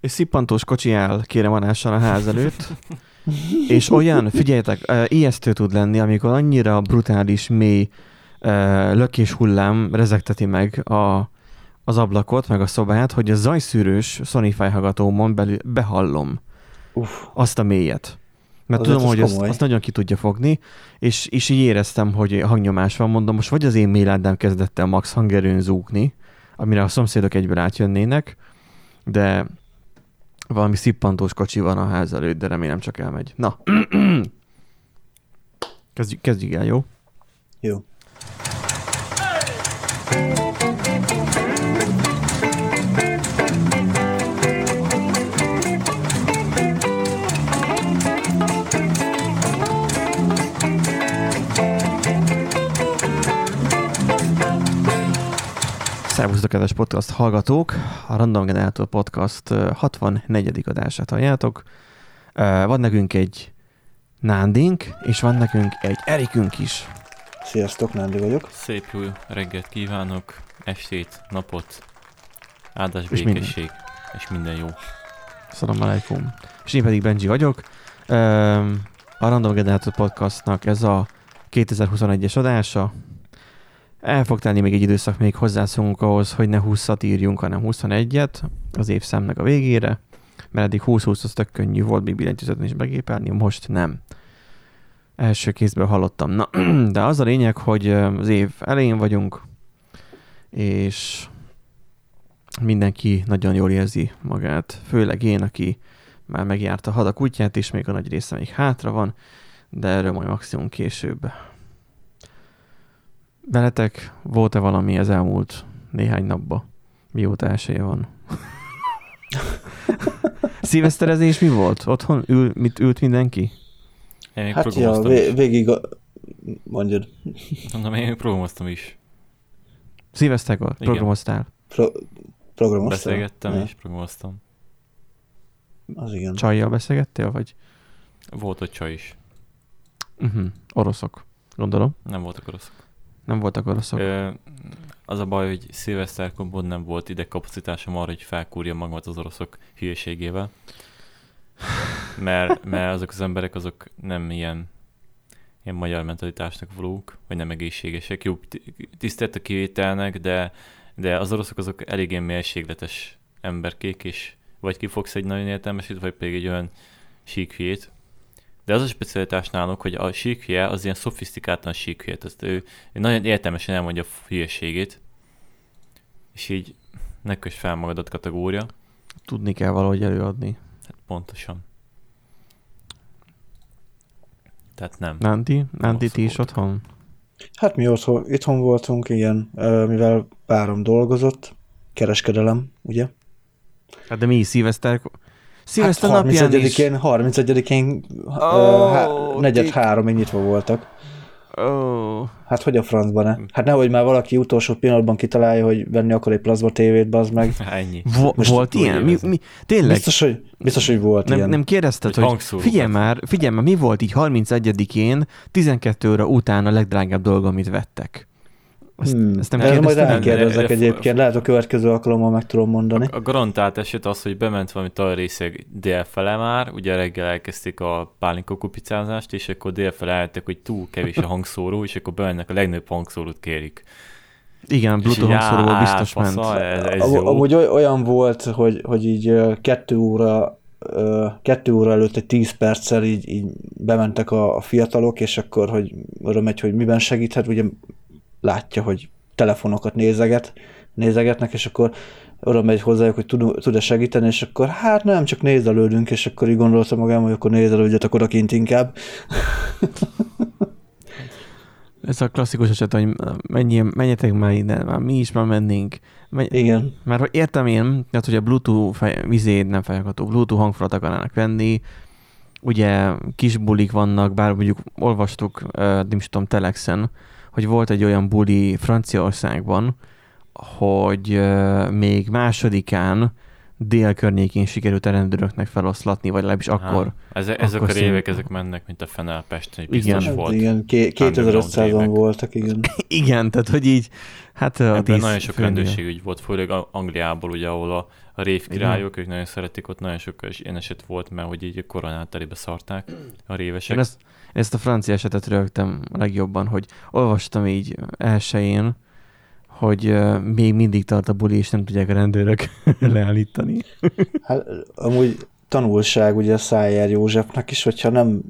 és szippantós kocsi áll kéremonással a ház előtt, és olyan, figyeljetek, ijesztő tud lenni, amikor annyira brutális, mély lökés hullám rezegteti meg a, az ablakot, meg a szobát, hogy a zajszűrős Sony fejhallgatómon belül behallom Uff, azt a mélyet. Mert Azért tudom, az hogy azt, azt nagyon ki tudja fogni, és, és így éreztem, hogy hangnyomás van, mondom, most vagy az én méládám kezdett el max hangerőn zúgni, amire a szomszédok egyből átjönnének, de valami szippantós kocsi van a ház előtt, de remélem csak elmegy. Na, kezdjük, kezdjük el, jó? jó. Szervusztok, kedves podcast hallgatók! A Random Generator Podcast ö, 64. adását halljátok. Van nekünk egy Nándink, és van nekünk egy Erikünk is. Sziasztok, Nándi vagyok. Szép jó reggelt kívánok, estét, napot, áldás, És minden. békesség, és minden jó. Szalam aleikum. És én pedig Benji vagyok. A Random Generator Podcastnak ez a 2021-es adása. El fog tenni még egy időszak, még hozzászólunk ahhoz, hogy ne 20-at írjunk, hanem 21-et az évszámnak a végére, mert eddig 20-20 az tök könnyű volt még billentyűzetet is begépelni, most nem. Első kézből hallottam. Na, de az a lényeg, hogy az év elején vagyunk, és mindenki nagyon jól érzi magát, főleg én, aki már megjárta a hadak útját, és még a nagy része még hátra van, de erről majd maximum később. Veletek volt-e valami az elmúlt néhány napban, mióta elsője van? Szilveszterezés mi volt? Otthon ül, mit ült mindenki? Én még Hát ja, programoztam vé- végig a... mondjad, Mondom, én még programoztam is. Szilveszterkor programoztál? pro- programoztál? Beszélgettem Ja, és programoztam. Az igen. Csajjal beszélgettél, vagy? Volt ott csaj is. Uh-huh. Oroszok, gondolom. Nem voltak oroszok. Nem voltak oroszok. Ö, az a baj, hogy szilveszterkor pont nem volt ide kapacitásom arra, hogy felkúrja magamat az oroszok hülyeségével. Mert, mert azok az emberek azok nem ilyen, ilyen magyar mentalitásnak valók, vagy nem egészségesek. Jó, ti- tisztelt a kivételnek, de, de az oroszok azok eléggé mérségletes emberkék, és vagy kifogsz egy nagyon értelmesit, vagy pedig egy olyan sík hülyét. De az a specialitás náluk, hogy a sík hülye az ilyen szofisztikáltan sík hülye. Tehát ő, ő nagyon értelmesen elmondja a hülyeségét, és így ne kös fel magadat kategória. Tudni kell valahogy előadni. Hát pontosan. Tehát nem. Nánti, Oroszok ti is otthon? Hát mi otthon, itthon voltunk, igen, ö, mivel párom dolgozott, kereskedelem, ugye? Hát de mi szilveszter... Szilveszter hát napján is... 31-én, 31-én Ó, oh, há- negyed háromig nyitva voltak. Ó, Hát hogy a francban ne? Hát nehogy már valaki utolsó pillanatban kitalálja, hogy venni akar egy plazma tévét, bazd meg. Ennyi. vo- Most volt ilyen? Mi, mi, tényleg? Biztos, hogy, biztos, hogy volt nem, ilyen. nem kérdezted, Hogy hogy figyelj már, figyelj már, mi volt így 31-én, 12 óra után a legdrágább dolog, amit vettek? Ezt, Hmm. ezt nem Erre majd elkérdezek egyébként, lehet a következő alkalommal meg tudom mondani. A garantált eset az, hogy bement valami talajrészeg délfele már, ugye reggel elkezdték a pálinka kupicázást, és akkor délfele álltak, hogy túl kevés a hangszóró, és akkor bemennek a legnagyobb hangszórót kérik. Igen, Bluetooth hangszóróval biztos fasza, ment. Ez, ez Am- jó. Amúgy oly- olyan volt, hogy, hogy így kettő óra, kettő óra előtt egy tíz perccel így, így bementek a, a fiatalok, és akkor, hogy oda megy, hogy miben segíthet, ugye látja, hogy telefonokat nézeget, nézegetnek, és akkor oda megy hozzájuk, hogy tud- tud-e segíteni, és akkor hát nem, csak nézelődünk, és akkor így gondolta magám, hogy akkor nézelődjetek odakint inkább. Ez a klasszikus eset, hogy mennyi, menjetek már innen, már mi is már mennénk. Menj, Igen. Mert hogy értem én, tehát hogy a Bluetooth fej, vizé, nem fejhallgató, Bluetooth hangfalat akarnának venni, ugye kis bulik vannak, bár mondjuk olvastuk, nem is tudom, Telexen, hogy volt egy olyan buli Franciaországban, hogy még másodikán dél környékén sikerült a rendőröknek feloszlatni, vagy legalábbis akkor. Ez, ezek akkor a révek, szint- ezek mennek, mint a fenel hogy biztos Igen. volt. Hát igen, ké- Underground 2500-an évek. voltak, igen. Igen, tehát hogy így, hát a Ebben tíz nagyon sok rendőrségügy volt, főleg Angliából, ugye, ahol a, a rév királyok, ők nagyon szeretik, ott nagyon sok ilyen eset volt, mert hogy így a koronát szarták a révesek. Én ezt, ezt a francia esetet rögtem a legjobban, hogy olvastam így elsőjén, hogy uh, még mindig tart a buli, és nem tudják a rendőrök leállítani. Hát amúgy tanulság ugye Szájer Józsefnek is, hogyha nem,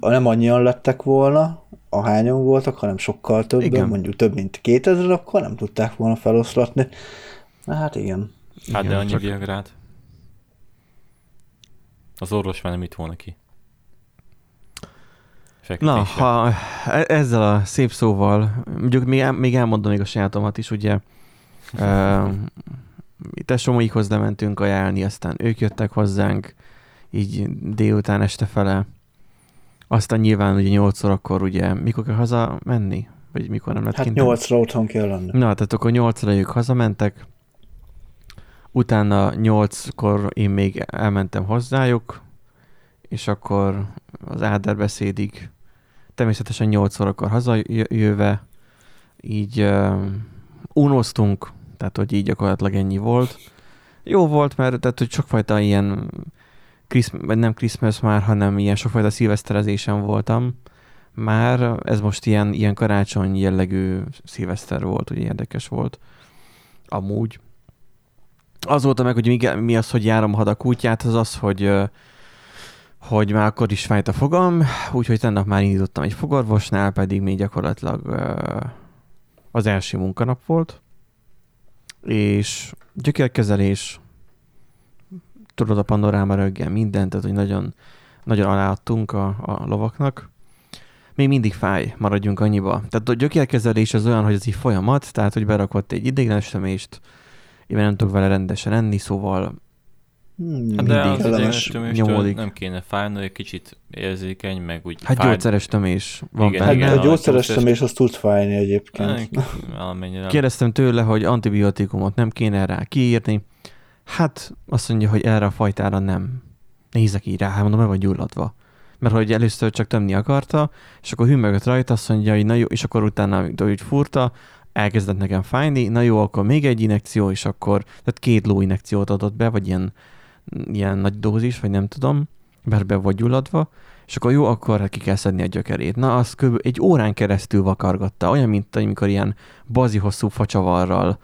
a, nem annyian lettek volna, ahányan voltak, hanem sokkal többen, Igen. mondjuk több mint 2000, akkor nem tudták volna feloszlatni. Na hát igen. Hát de Igen, annyi csak- viagrát. Az orvos már nem itt volna ki. Na, ha e- ezzel a szép szóval, mondjuk még, el- még elmondom még a sajátomat is, ugye, uh, tesómoikhoz lementünk ajánlni, aztán ők jöttek hozzánk, így délután este fele. Aztán nyilván ugye 8 órakor ugye, mikor kell haza menni? Vagy mikor nem lehet Hát kint? nyolcra otthon kell lenni. Na, tehát akkor 8 ők hazamentek, utána 8-kor én még elmentem hozzájuk, és akkor az Áder beszédig természetesen 8 órakor hazajöve így uh, unoztunk, tehát hogy így gyakorlatilag ennyi volt. Jó volt, mert tehát, hogy sokfajta ilyen Christmas, nem Christmas már, hanem ilyen sokfajta szilveszterezésen voltam. Már ez most ilyen, ilyen karácsony jellegű szilveszter volt, ugye érdekes volt. Amúgy. Az volt meg, hogy mi, mi az, hogy járom a kutyát, az az, hogy hogy már akkor is fájt a fogam, úgyhogy tennap már indítottam egy fogorvosnál, pedig még gyakorlatilag az első munkanap volt, és gyökérkezelés, tudod a panoráma röggel mindent, tehát hogy nagyon, nagyon aláadtunk a, a lovaknak. Még mindig fáj, maradjunk annyiba. Tehát a gyökérkezelés az olyan, hogy ez így folyamat, tehát hogy berakott egy ideiglenes tömést, én nem tudok vele rendesen enni, szóval Hát de az ideiglenes töméstől nem kéne fájni, egy kicsit érzékeny, meg úgy hát fáj- gyógyszeres tömés van Igen, Hát benne. a a gyógyszeres tömés az tud fájni egyébként. Valamennyire. Kérdeztem tőle, hogy antibiotikumot nem kéne rá kiírni. Hát azt mondja, hogy erre a fajtára nem. Nézek így rá, hát mondom, meg vagy gyulladva. Mert hogy először csak tömni akarta, és akkor hümmögött rajta, azt mondja, hogy na jó, és akkor utána, hogy furta, elkezdett nekem fájni, na jó, akkor még egy injekció, és akkor, tehát két ló injekciót adott be, vagy ilyen, ilyen nagy dózis, vagy nem tudom, mert be vagy gyulladva, és akkor jó, akkor ki kell szedni a gyökerét. Na, az kb. egy órán keresztül vakargatta, olyan, mint amikor ilyen bazi hosszú facsavarral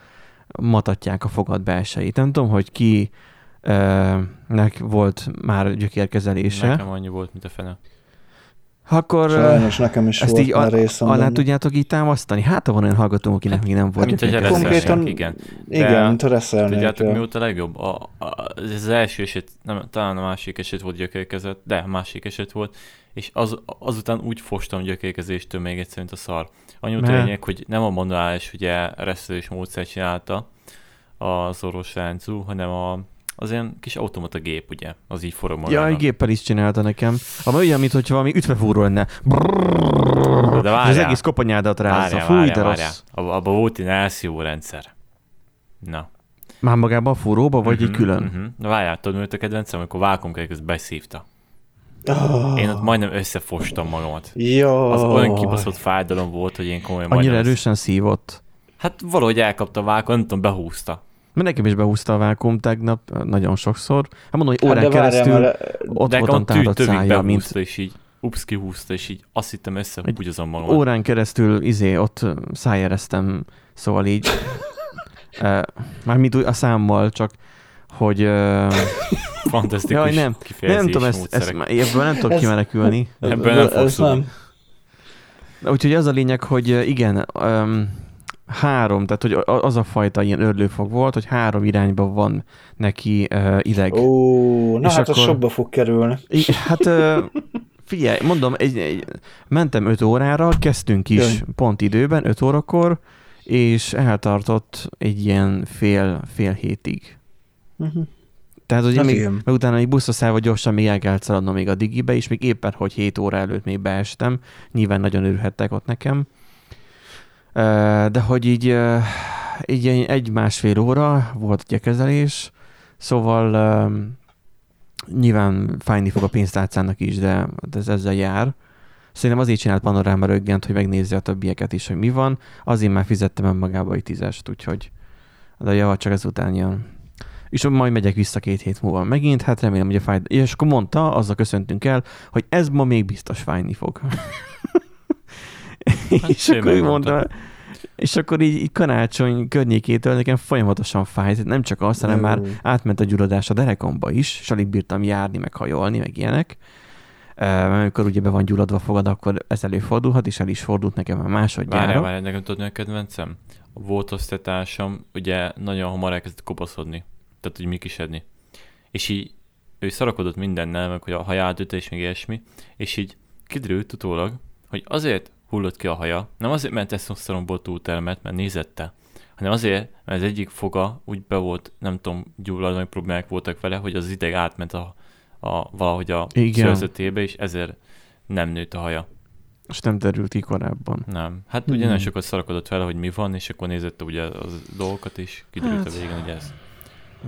matatják a fogad belsejét. Nem tudom, hogy ki nek volt már gyökérkezelése. Nekem annyi volt, mint a fene. Akkor Sajnos nekem is ezt volt így már a, részem. alá benne. tudjátok így támasztani? Hát, ha van olyan hallgatónk, akinek még nem volt mint hogy gyökérkezelése. reszelnék, Konkrétan, igen. igen, De mint a reszelnék. Tudjátok, mi volt a legjobb? A, a, ez az első eset, nem, talán a másik eset volt gyökérkezet, de a másik eset volt, és az, azután úgy fostam gyökérkezéstől még egyszer, mint a szar. Annyi a lényeg, hogy nem a manuális ugye reszelés módszer csinálta az orvos Ráncu, hanem a, az ilyen kis automata gép, ugye, az így forog Ja, magának. egy géppel is csinálta nekem. Ami olyan, mintha valami ütvefúró lenne. De az várjál, egész koponyádat rázza. Fúj, de várjál, rossz. Abba, volt egy LCO rendszer. Na. Már magában a fúróba, vagy egy Mhm, külön? mhm. Na várjál, tudod, mi a kedvencem, amikor vákumkerék, ezt beszívta. Oh, Én ott majdnem összefostam magamat. Jó. Az olyan kibaszott fájdalom volt, hogy én komolyan Annyira erősen szívott. Hát valahogy elkapta a vákon, nem tudom, behúzta. Mert nekem is behúzta a vákum tegnap nagyon sokszor. Hát mondom, hogy Hát órán de várjál, keresztül mert ott De voltam tövig szája, mint és így ups, kihúzta, és így azt hittem összehúgyozom magamat. órán keresztül izé, ott szájereztem, szóval így uh, mármint a számmal, csak hogy uh, Fantasztikus Jaj, nem. nem tudom, ezt, ezt, ebből nem tudok Ez- kimenekülni. Ebből nem Ez fogsz nem. Úgyhogy az a lényeg, hogy igen, um, három, tehát hogy az a fajta ilyen örlőfog volt, hogy három irányba van neki uh, ideg. Ó, na És hát az akkor- sokba fog kerülni. I, hát ö, figyelj, mondom, egy, egy, mentem 5 órára, kezdtünk is Jaj. pont időben, 5 órakor, és eltartott egy ilyen fél, fél hétig. Mhm. Tehát, hogy Hát még, igen. meg utána egy buszra szállva gyorsan még el kellett szaladnom még a digibe, és még éppen, hogy 7 óra előtt még beestem. Nyilván nagyon örülhettek ott nekem. De hogy így, így egy- egy-másfél óra volt ugye kezelés, Szóval nyilván fájni fog a pénztárcának is, de ez ezzel jár. Szerintem azért csinált panoráma röggent, hogy megnézze a többieket is, hogy mi van. Azért már fizettem önmagába egy tízest, úgyhogy de a javat csak ezután jön. És majd megyek vissza két hét múlva megint, hát remélem, hogy a fáj... És akkor mondta, azzal köszöntünk el, hogy ez ma még biztos fájni fog. Hát és akkor mondta, mondta, és akkor így, így karácsony környékétől nekem folyamatosan fájt, nem csak azt, hanem már átment a gyulladás a derekomba is, és alig bírtam járni, meg hajolni, meg ilyenek. Mert amikor ugye be van gyulladva fogad, akkor ez előfordulhat, és el is fordult nekem a másodjára. Várjál, várjál, nekem tudod, mi a kedvencem? Volt osztatásom, ugye nagyon hamar elkezdett kopaszodni, tehát hogy mi kisedni. És így ő szarakodott mindennel, meg hogy a haját üte és még ilyesmi, és így kiderült utólag, hogy azért hullott ki a haja. Nem azért, mert tesztoszteronból túltermett, mert nézette, hanem azért, mert az egyik foga úgy be volt, nem tudom, gyulladni problémák voltak vele, hogy az ideg átment a, a valahogy a szőrzetébe, és ezért nem nőtt a haja. És nem derült ki korábban. Nem. Hát ugye nagyon sokat szarakodott vele, hogy mi van, és akkor nézette ugye az dolgokat, és kiderült hát. a végén, hogy ez.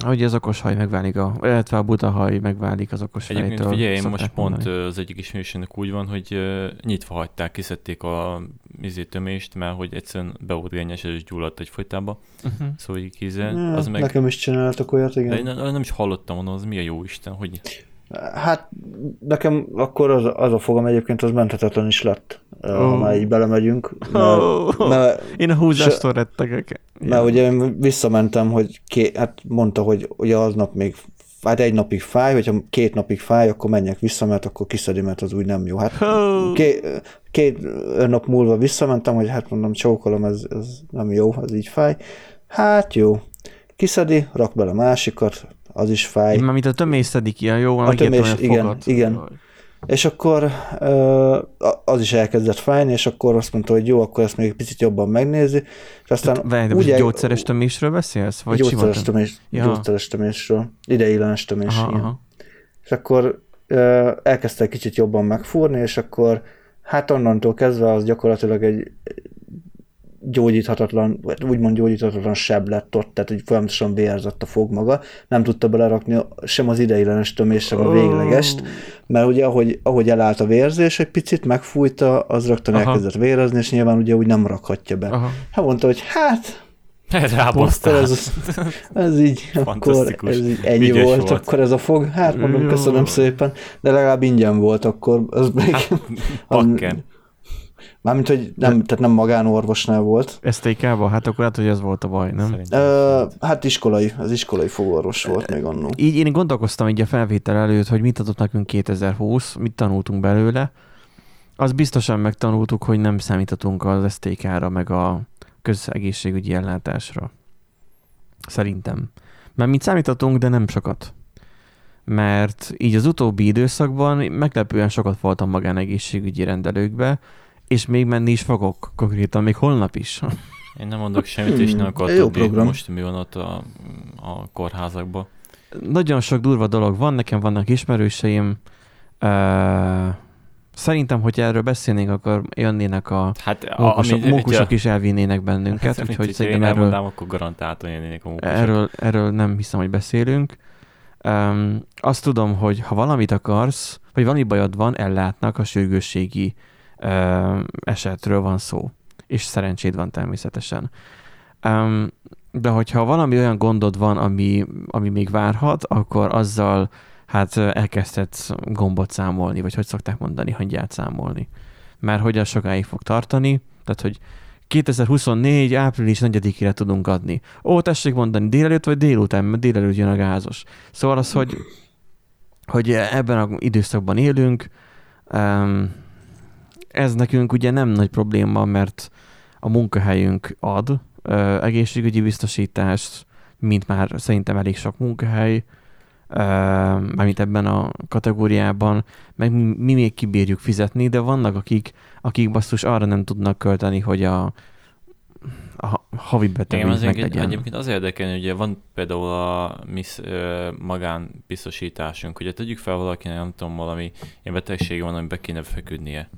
Hogy az okos haj megválik, a, illetve a buta haj megválik az okos Egyébként fejtől. figyelj, én most mondani. pont az egyik ismerősének úgy van, hogy nyitva hagyták, kiszedték a izé tömést, mert hogy egyszerűen be volt és gyulladt egy folytába. Uh-huh. Szóval így kézzel. Ne, az meg... Nekem is csináltak olyat, igen. De én nem is hallottam, mondom, az mi a jó Isten, hogy... Hát nekem akkor az, az a fogam egyébként az menthetetlen is lett, oh. ha már így belemegyünk. Mert, oh. mert, én a húzástól rettegek. Mert ugye én visszamentem, hogy ké, hát mondta, hogy ugye aznap még hát egy napig fáj, hogyha két napig fáj, akkor menjek vissza, mert akkor kiszedi, mert az úgy nem jó. Hát két, két nap múlva visszamentem, hogy hát mondom, csókolom, ez, ez nem jó, ez így fáj. Hát jó. Kiszedi, rak bele másikat, az is fáj. Már mint a tömés szedik ilyen jó, a tömés, igen, fogad. igen. És akkor az is elkezdett fájni, és akkor azt mondta, hogy jó, akkor ezt még egy picit jobban megnézi. És aztán Várj, úgy el... gyógyszeres tömésről beszélsz? Vagy gyógyszeres, tömés, ja. gyógyszeres tömésről. Ideiglenes tömés. Aha, aha. És akkor elkezdte egy kicsit jobban megfúrni, és akkor hát onnantól kezdve az gyakorlatilag egy gyógyíthatatlan, úgymond gyógyíthatatlan seb lett ott, tehát hogy folyamatosan vérzott a fog maga, nem tudta belerakni sem az ideiglenes tömés, sem a véglegest, mert ugye ahogy, ahogy elállt a vérzés egy picit, megfújta, az rögtön Aha. elkezdett vérezni, és nyilván ugye úgy nem rakhatja be. Aha. Hát mondta, hogy hát Rábasztál. Ez, ez így, akkor ez így ennyi volt, volt, akkor ez a fog. Hát mondom, köszönöm szépen, de legalább ingyen volt akkor. Az még, hát, Mármint, hogy nem, tehát nem magánorvosnál volt. STK-ba? Hát akkor hát, hogy ez volt a baj, nem? Ö, hát iskolai, az iskolai fogorvos volt még annó. Így én gondolkoztam így a felvétel előtt, hogy mit adott nekünk 2020, mit tanultunk belőle. Az biztosan megtanultuk, hogy nem számíthatunk az STK-ra, meg a közegészségügyi ellátásra. Szerintem. Mert mit számíthatunk, de nem sokat. Mert így az utóbbi időszakban meglepően sokat voltam magánegészségügyi rendelőkbe, és még menni is fogok, konkrétan még holnap is. Én nem mondok semmit, és nem akartam Jó program. most mi van ott a, a kórházakban. Nagyon sok durva dolog van, nekem vannak ismerőseim. Uh, szerintem, hogy erről beszélnénk, akkor jönnének a hát, mókusok, ami, mókusok is elvinnének bennünket. Hát, úgyhogy szerintem én erről, akkor garantáltan jönnének a mókusok. Erről, erről nem hiszem, hogy beszélünk. Um, azt tudom, hogy ha valamit akarsz, vagy valami bajod van, ellátnak a sürgősségi ö, esetről van szó, és szerencséd van természetesen. Um, de hogyha valami olyan gondod van, ami, ami még várhat, akkor azzal hát elkezdhetsz gombot számolni, vagy hogy szokták mondani, hangyát számolni. Mert hogy az sokáig fog tartani, tehát hogy 2024. április 4-ére tudunk adni. Ó, tessék mondani, délelőtt vagy délután, mert délelőtt jön a gázos. Szóval az, hogy, hogy ebben az időszakban élünk, um, ez nekünk ugye nem nagy probléma, mert a munkahelyünk ad ö, egészségügyi biztosítást, mint már szerintem elég sok munkahely, mármint ebben a kategóriában, meg mi, még kibírjuk fizetni, de vannak, akik, akik basszus arra nem tudnak költeni, hogy a, a havi betegünk meg legyen. Egyébként az érdekel, hogy ugye van például a mi magánbiztosításunk, ugye tegyük fel valakinek, nem tudom, valami ilyen betegsége van, amiben kéne feküdnie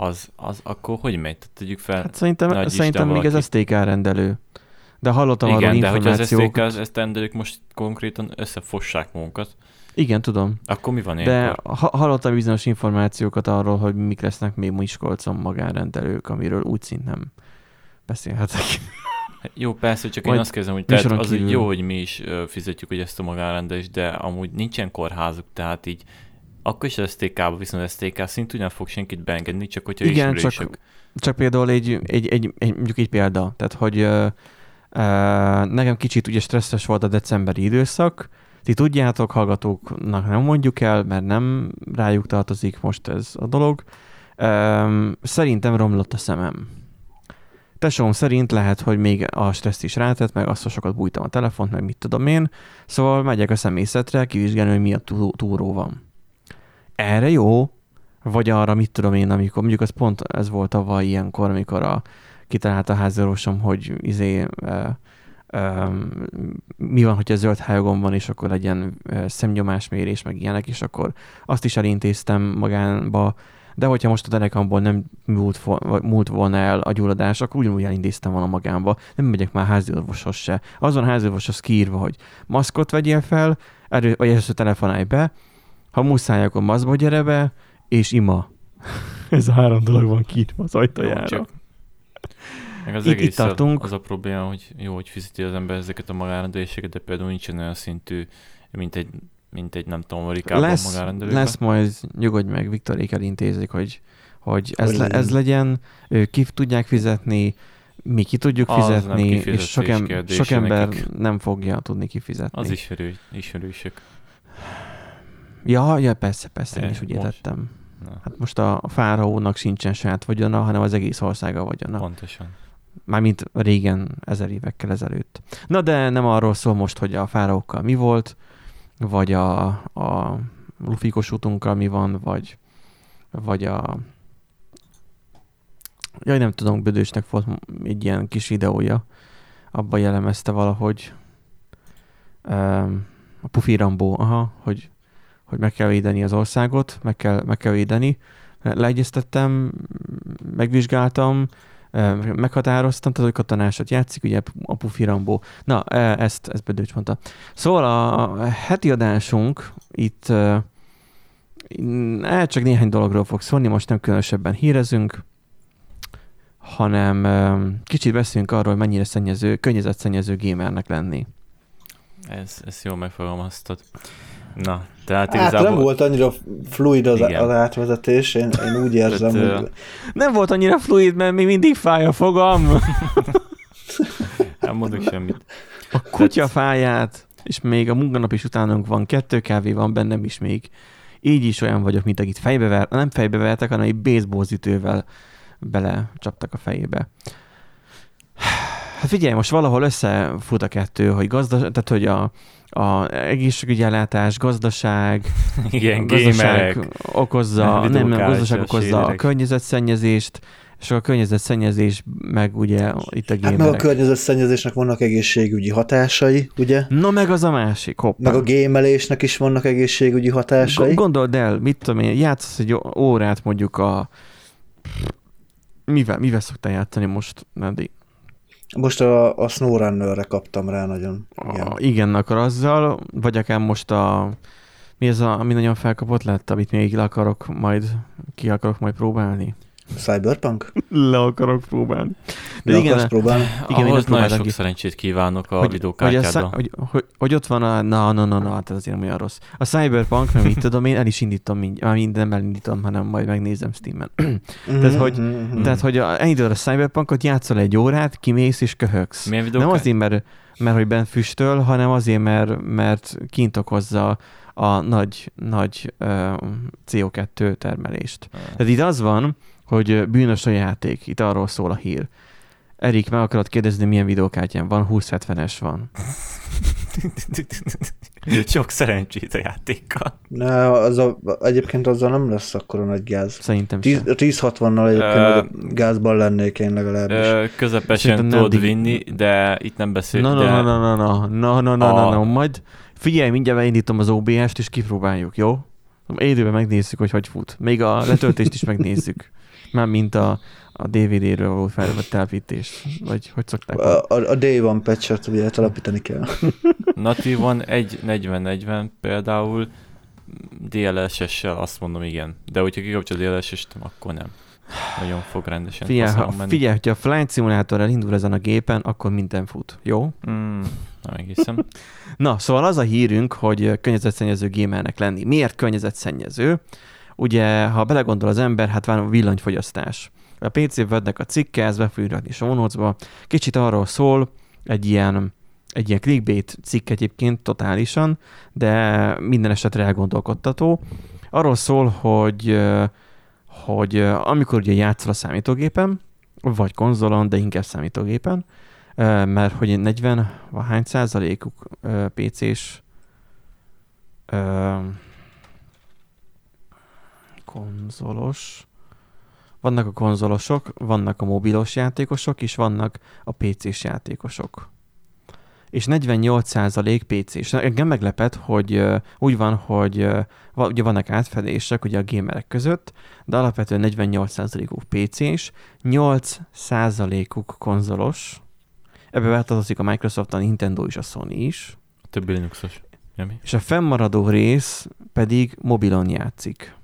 az, az akkor hogy megy? Tegyük fel. Hát szerintem, szerintem még ez STK rendelő. De hallottam arról Igen, de hogyha az. STK esztendők most konkrétan összefossák magunkat, Igen, tudom. akkor mi van De ilyenkor? ha- hallottam bizonyos információkat arról, hogy mik lesznek még Miskolcon magánrendelők, amiről úgy szint nem beszélhetek. Jó, persze, csak Majd én azt kezdem, hogy tehát az hogy kívül. jó, hogy mi is fizetjük hogy ezt a magánrendelést, de amúgy nincsen kórházuk, tehát így akkor is az STK-ba, viszont STK szintúgy nem fog senkit beengedni, csak hogyha Igen, ismerősök. csak, csak például egy, egy, egy, egy, mondjuk egy példa, tehát hogy ö, ö, nekem kicsit ugye stresszes volt a decemberi időszak, ti tudjátok, hallgatóknak nem mondjuk el, mert nem rájuk tartozik most ez a dolog. Ö, szerintem romlott a szemem. Tesóm szerint lehet, hogy még a stresszt is rátett, meg azt, hogy sokat bújtam a telefont, meg mit tudom én. Szóval megyek a szemészetre kivizsgálni, hogy mi a tú- túró van. Erre jó, vagy arra, mit tudom én, amikor, mondjuk az pont ez volt tavaly ilyenkor, amikor a, kitalálta a házorvosom, hogy izé, e, e, mi van, hogyha zöld hályogom van, és akkor legyen szemnyomásmérés, meg ilyenek, és akkor azt is elintéztem magánba, de hogyha most a derekamból nem múlt, múlt volna el a gyulladás, akkor ugyanúgy elintéztem volna magámba. Nem megyek már háziorvoshoz se. Azon háziorvoshoz kiírva, hogy maszkot vegyél fel, erő, vagy először telefonálj be, ha muszáj, akkor maszkba gyere be, és ima. Ez a három dolog van kiírva az ajtajára. Csak- Meg az Itt- itt egész tartunk. az a probléma, hogy jó, hogy fizeti az ember ezeket a magánrendeléseket, de például nincsen olyan szintű, mint egy, mint egy nem tudom, Amerikában lesz, magánrendelőben. lesz majd, nyugodj meg, Viktorék elintézik, hogy, hogy ez, le, legyen. ez legyen, ők ki tudják fizetni, mi ki tudjuk Az fizetni, és sok, em, sok ember nekik. nem fogja tudni kifizetni. Az ismerő, ismerősök. Ja, ja, persze, persze, én is úgy értettem. Na, Hát most a fáraónak sincsen saját vagyona, hanem az egész országa vagyona. pontosan. Mármint régen, ezer évekkel ezelőtt. Na de nem arról szól most, hogy a fáraókkal mi volt, vagy a, a lufikos útunkkal mi van, vagy, vagy a... Jaj, nem tudom, Bödősnek volt egy ilyen kis videója, abban jellemezte valahogy um, a Pufi Rambó, aha, hogy, hogy meg kell védeni az országot, meg kell, meg kell védeni. Leegyeztettem, megvizsgáltam, meghatároztam, tehát hogy katonásat játszik, ugye a Pufi Rambó. Na, ezt, ezt Bödőcs mondta. Szóval a heti adásunk itt el csak néhány dologról fog szólni, most nem különösebben hírezünk, hanem kicsit beszélünk arról, hogy mennyire szennyező, környezetszennyező gamernek lenni. Ez, ezt jól megfogalmaztad. Na, tehát Hát igazából... nem volt annyira fluid az, Igen. az átvezetés, én, én úgy érzem, Tehát, hogy Nem volt annyira fluid, mert még mindig fáj a fogam. Nem mondok semmit. A kutyafáját, és még a munkanap is utánunk van, kettő kávé van bennem is még. Így is olyan vagyok, mint akit fejbe ver, nem fejbe vertek, hanem egy baseballzütővel bele csaptak a fejébe. Hát figyelj, most valahol összefut a kettő, hogy gazda, tehát hogy a, a egészségügyi ellátás, gazdaság, Igen, a gazdaság okozza, nem, nem, a gazdaság okozza a shaderek. környezetszennyezést, és a környezetszennyezés meg ugye itt a hát meg a környezetszennyezésnek vannak egészségügyi hatásai, ugye? Na meg az a másik, hoppá. Meg a gémelésnek is vannak egészségügyi hatásai. G- Gondold el, mit tudom én, játszasz egy órát mondjuk a... Mivel, mivel szoktál játszani most, Nadi? Most a, a SnowRunner-re kaptam rá nagyon. Igen. Igen. Akkor azzal, vagy akár most a... Mi ez a, ami nagyon felkapott lett, amit még akarok majd, ki akarok majd próbálni? Cyberpunk? Le akarok próbálni. De De igen, akarsz próbálni? Igen, Ahhoz nagyon sok ki. szerencsét kívánok a hogy, hogy, a, videókártyádban. cy- hogy, hogy, hogy, ott van a... Na, na, na, na, hát ez azért nem olyan rossz. A Cyberpunk, mert mit tudom én, el is indítom mindjárt. Már mind nem elindítom, hanem majd megnézem Steam-en. Tehát, hogy- Mhm, mhm. Hmm. Tehát, hogy a- elindítod a Cyberpunkot, játszol egy órát, kimész és köhögsz. Milyen Nem videókártya? azért, mert, mert hogy bent füstöl, hanem azért, mert, mert kint okozza a nagy, nagy uh, CO2 termelést. Tehát itt az van, hogy bűnös a játék, itt arról szól a hír. Erik, meg akarod kérdezni, milyen videókártyán van? 2070-es van. Sok szerencsét a játékkal. Ne, az a, egyébként azzal nem lesz akkor a nagy gáz. Szerintem Tíz- sem. 1060-nal egyébként nagyobb gázban lennék én legalábbis. Ö, közepesen Szerintem tudod vinni, de itt nem beszélünk. Na, na, na, na, na, na, na, na, na, na, majd figyelj, mindjárt beindítom az OBS-t, és kipróbáljuk, jó? Élőben megnézzük, hogy hogy fut. Még a letöltést is megnézzük. Már mint a, a DVD-ről való felvett telepítés, vagy hogy szokták? A, a, a Day One patch-et ugye telepíteni kell. Natívon egy 40-40 például DLSS-sel azt mondom igen, de hogyha kikapcsol a DLSS-t, akkor nem. Nagyon fog rendesen Figyelj, ha, menni. figyelj, hogyha a Flight Simulator elindul ezen a gépen, akkor minden fut. Jó? Mm, nem egészen. Na, szóval az a hírünk, hogy környezetszennyező gamernek lenni. Miért környezetszennyező? Ugye, ha belegondol az ember, hát van villanyfogyasztás. A PC Wordnek a cikke, ez be fogjuk rakni show. Kicsit arról szól, egy ilyen, egy ilyen clickbait cikk egyébként totálisan, de minden esetre elgondolkodtató. Arról szól, hogy, hogy amikor ugye játszol a számítógépen, vagy konzolon, de inkább számítógépen, mert hogy 40, vagy hány százalékuk PC-s konzolos. Vannak a konzolosok, vannak a mobilos játékosok, és vannak a PC-s játékosok. És 48% PC-s. Engem meglepett, hogy úgy van, hogy ugye vannak átfedések ugye a gamerek között, de alapvetően 48%-uk PC-s, 8%-uk konzolos. Ebbe beletartozik a Microsoft, a Nintendo és a Sony is. A többi Linuxos. Jami? És a fennmaradó rész pedig mobilon játszik.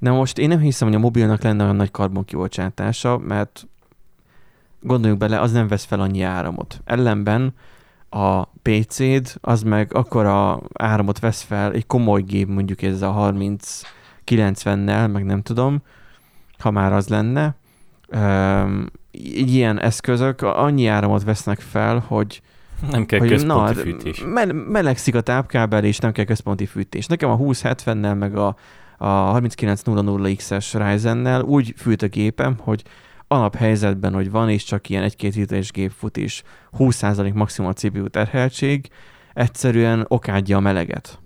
Na most én nem hiszem, hogy a mobilnak lenne olyan nagy karbonkibocsátása, mert gondoljunk bele, az nem vesz fel annyi áramot. Ellenben a PC-d, az meg akkora áramot vesz fel, egy komoly gép mondjuk ez a 30-90-nel, meg nem tudom, ha már az lenne. Így ilyen eszközök annyi áramot vesznek fel, hogy Nem kell hogy központi na, fűtés. Me- melegszik a tápkábel, és nem kell központi fűtés. Nekem a 2070-nel, meg a, a 3900X-es Ryzen-nel. Úgy fűt a gépem, hogy alaphelyzetben, hogy van, és csak ilyen egy-két literes gép fut, és 20% maximum a CPU terheltség, egyszerűen okádja a meleget.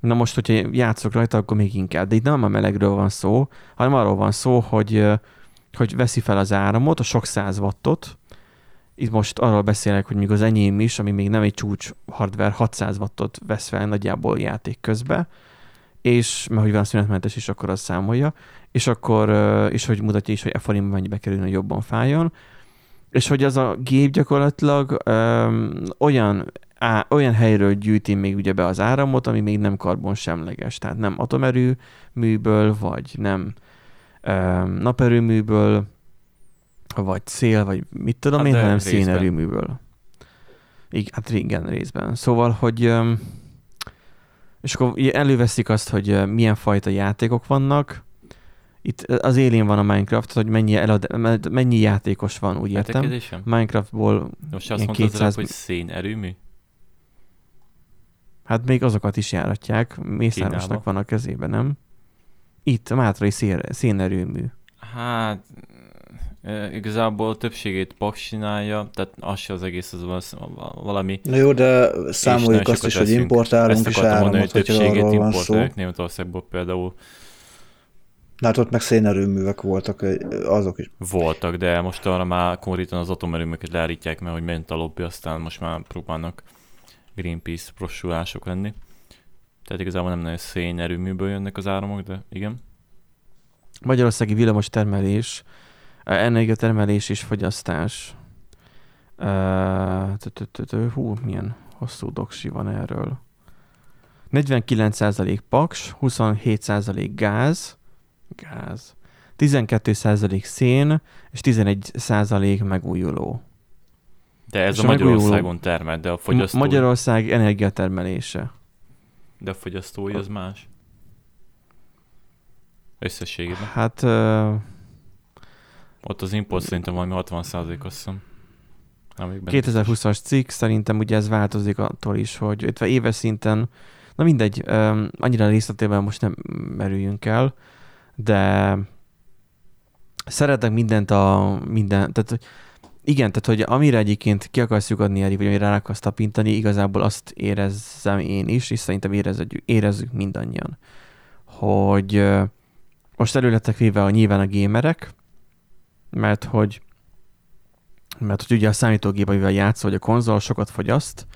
Na most, hogyha játszok rajta, akkor még inkább. De itt nem a melegről van szó, hanem arról van szó, hogy, hogy veszi fel az áramot, a sok száz wattot, itt most arról beszélek, hogy még az enyém is, ami még nem egy csúcs hardware, 600 wattot vesz fel nagyjából játék közben, és mert hogy van szünetmentes is, akkor az számolja, és akkor, és hogy mutatja is, hogy e forintban mennyibe kerülne, hogy jobban fájjon, és hogy az a gép gyakorlatilag öm, olyan, á, olyan helyről gyűjti még ugye be az áramot, ami még nem karbonsemleges, tehát nem atomerőműből, vagy nem öm, naperőműből, vagy szél, vagy mit tudom Hát én, hanem részben. szénerőműből. Igen, hát igen, részben. Szóval, hogy öm, és akkor előveszik azt, hogy milyen fajta játékok vannak. Itt az élén van a Minecraft, hogy mennyi, elad, mennyi játékos van, úgy értem. Értekedésem? Minecraftból, Most azt mondtad 200 200... hogy szénerőmű? hát még azokat is járatják, Mészárosnak van a kezében, nem? Itt, a Mátrai szén, szénerőmű. Hát igazából a többségét Paks csinálja, tehát az se az egész, az val- valami. Na jó, de számoljuk azt is, hogy importálunk is mondani, áramot, hogy többségét arról van szó. Németországból például Hát ott meg szénerőművek voltak, azok is. voltak, de most arra már konkrétan az atomerőműket leállítják, mert hogy ment a lobby, aztán most már próbálnak Greenpeace prosulások lenni. Tehát igazából nem nagyon szénerőműből jönnek az áramok, de igen. Magyarországi villamos termelés, energiatermelés és fogyasztás. Hú, milyen hosszú doksi van erről. 49% paks, 27% gáz, gáz, 12% szén, és 11% megújuló. De ez És a a megújuló- Magyarországon termel, de a fogyasztó, Ma- Magyarország energiatermelése. de a fogyasztói az más. Összességében. Hát ö, Ott az import szerintem valami 60% azt hiszem. Amíg benne 2020-as cikk, szerintem ugye ez változik attól is, hogy itt éves szinten, na mindegy, ö, annyira részletében most nem merüljünk el, de szeretek mindent a minden, tehát igen, tehát hogy amire egyébként ki akarsz lyukadni elég, vagy amire rá akarsz tapintani, igazából azt érezzem én is, és szerintem érezzük, érezzük mindannyian, hogy most elő lettek véve a nyilván a gémerek, mert hogy mert hogy ugye a számítógép, amivel játszol, vagy a konzol sokat fogyaszt,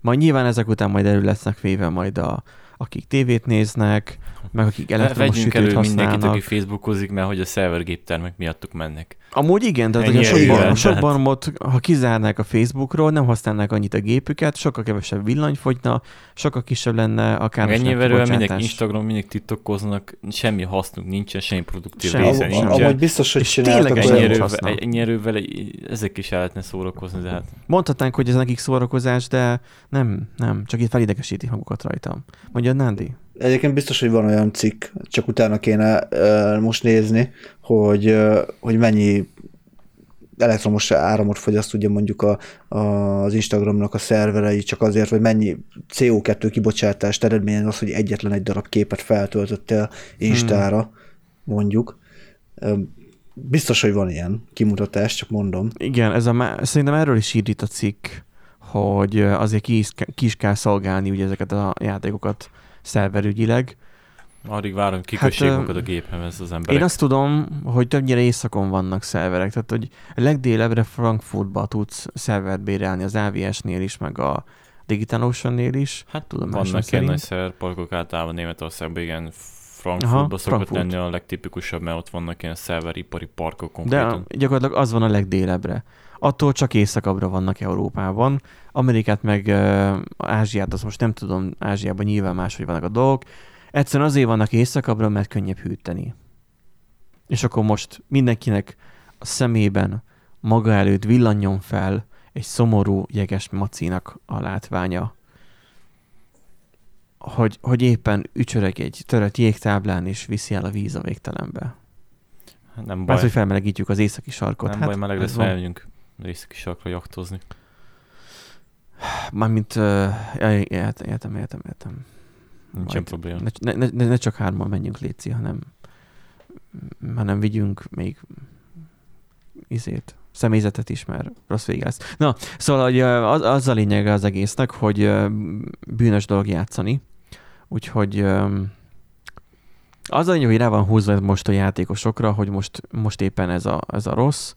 majd nyilván ezek után majd elő lesznek véve majd a, akik tévét néznek, meg akik elektromos Vegyünk sütőt elő mindenkit, használnak. aki facebookozik, mert hogy a szervergéptermek miattuk mennek. Amúgy igen, tehát hogy sok, bar, a sok tehát. barmot, ha kizárnák a Facebookról, nem használnák annyit a gépüket, sokkal kevesebb villany fogyna, sokkal kisebb lenne a káros Ennyi erővel mindenki kibocsátás. Instagram, mindig tiktokoznak, semmi hasznunk nincsen, semmi produktív Semmi, része nincsen. amúgy biztos, hogy csináltak erővel, ennyi erővel ezek is el lehetne szórakozni, de hát Mondhatnánk, hogy ez nekik szórakozás, de nem, nem, csak itt felidegesítik magukat rajtam. Mondja Nandi? Egyébként biztos, hogy van olyan cikk, csak utána kéne uh, most nézni, hogy, uh, hogy mennyi elektromos áramot fogyaszt ugye mondjuk a, a, az Instagramnak a szerverei, csak azért, hogy mennyi CO2 kibocsátást eredményez az, hogy egyetlen egy darab képet feltöltöttél Instára, mondjuk. Ö, Biztos, hogy van ilyen kimutatás, csak mondom. Igen, ez a, szerintem erről is ír itt a cikk, hogy azért ki is, ki is kell szolgálni ugye ezeket a játékokat szerverügyileg. addig várom, kikössék Hát, magukat a géphez az emberek. Én azt tudom, hogy többnyire éjszakon vannak szerverek, tehát hogy legdélebbre Frankfurtba tudsz szervert bérelni az AVS-nél is, meg a Digital Ocean-nél is. Hát tudomásom vannak ilyen nagy szerverparkok általában Németországban, igen, Aha, Frankfurtban szokott Frankfurt. lenni a legtipikusabb, mert ott vannak ilyen szerveripari parkok De konkrétan. gyakorlatilag az van a legdélebbre. Attól csak északabbra vannak Európában. Amerikát meg uh, Ázsiát, azt most nem tudom, Ázsiában nyilván máshogy vannak a dolgok. Egyszerűen azért vannak északabbra, mert könnyebb hűteni. És akkor most mindenkinek a szemében maga előtt villanjon fel egy szomorú jeges macinak a látványa. Hogy, hogy éppen ücsöreg egy törött jégtáblán, és viszi el a víz a végtelenbe. Nem baj, Mert hogy felmelegítjük az északi sarkot. nem hát, baj, meleg lesz, felmegyünk északi sarkra jaktozni. Mármint, uh, értem, értem, értem, értem. Nincsen Majd probléma. Ne, ne, ne, ne csak hárman menjünk Léci, hanem, hanem vigyünk még izét, személyzetet is, mert rossz vége lesz. Na, szóval hogy az, az a lényege az egésznek, hogy bűnös dolog játszani, úgyhogy az a lényeg, hogy rá van húzva most a játékosokra, hogy most, most éppen ez a, ez a rossz.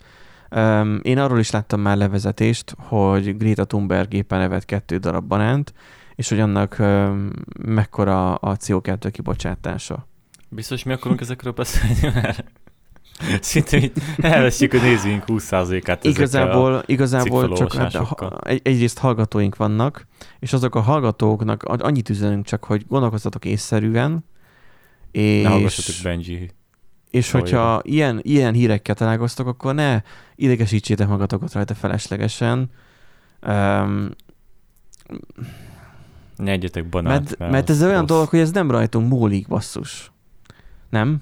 Um, én arról is láttam már levezetést, hogy Greta Thunberg éppen evett kettő darab banánt, és hogy annak um, mekkora a CO2 kibocsátása. Biztos mi akarunk ezekről beszélni, mert szinte így elveszjük a nézőink 20%-át ezekkel a... Igazából, igazából csak hát, cikkfelolvasásokkal. ha- egy, egyrészt hallgatóink vannak, és azok a hallgatóknak annyit üzenünk csak, hogy gondolkozzatok észszerűen, Ne hallgassatok és, Benji. és Szóval hogyha ilyen, ilyen hírekkel találkoztok, akkor ne idegesítsétek magatokat rajta feleslegesen, um, Ne egyetek banát, mert, mert ez olyan rossz. dolog, hogy ez nem rajtunk múlik, basszus. Nem?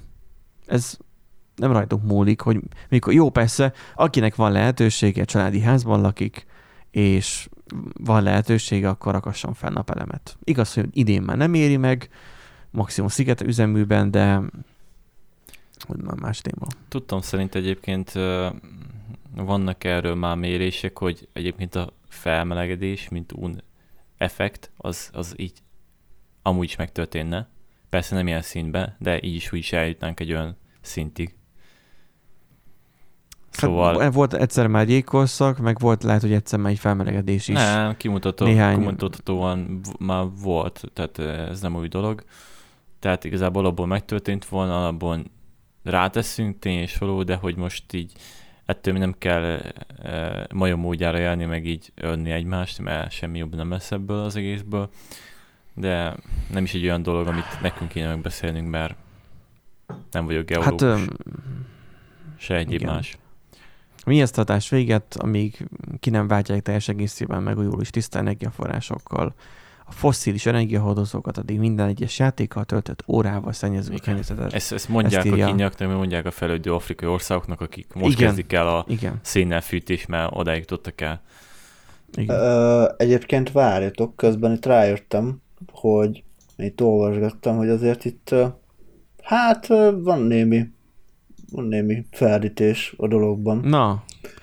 Ez nem rajtunk múlik, hogy mikor, jó persze, akinek van lehetősége, családi házban lakik, és van lehetősége, akkor rakasson fel napelemet. Igaz, hogy idén már nem éri meg, maximum sziget üzeműben, de hogy már más téma. Tudtam szerint egyébként vannak erről már mérések, hogy egyébként a felmelegedés, mint un effekt, az, az így amúgy is megtörténne. Persze nem ilyen szintben, de így is úgy is eljutnánk egy olyan szintig. Szóval... Hát, volt egyszer már jégkorszak, meg volt lehet, hogy egyszer már egy felmelegedés is. Nem, kimutató, Néhány- kimutathatóan már volt, tehát eh, ez nem új dolog. Tehát igazából abból megtörtént volna, abból ráteszünk tény és való, de hogy most így ettől nem kell e, majom módjára járni, meg így önni egymást, mert semmi jobb nem lesz ebből az egészből. De nem is egy olyan dolog, amit nekünk kéne megbeszélnünk, mert nem vagyok geológus, Hát öm, se egyéb igen. más. a adás véget, amíg ki nem váltják teljes egészében megújuló és tiszta energiaforrásokkal, a fosszilis energiahordozókat, addig minden egyes játékkal töltött órával szennyező a környezetet. Ezt, ezt mondják Ezt a írja. kínaiaknak, meg mondják a fejlődő afrikai országoknak, akik most Igen. kezdik el a Igen, szénnel fűtés, mert odáig jutottak el. igen. Ö, egyébként várjatok, közben itt rájöttem, hogy itt olvasgattam, hogy azért itt hát van némi van némi feldítés a dologban. Na,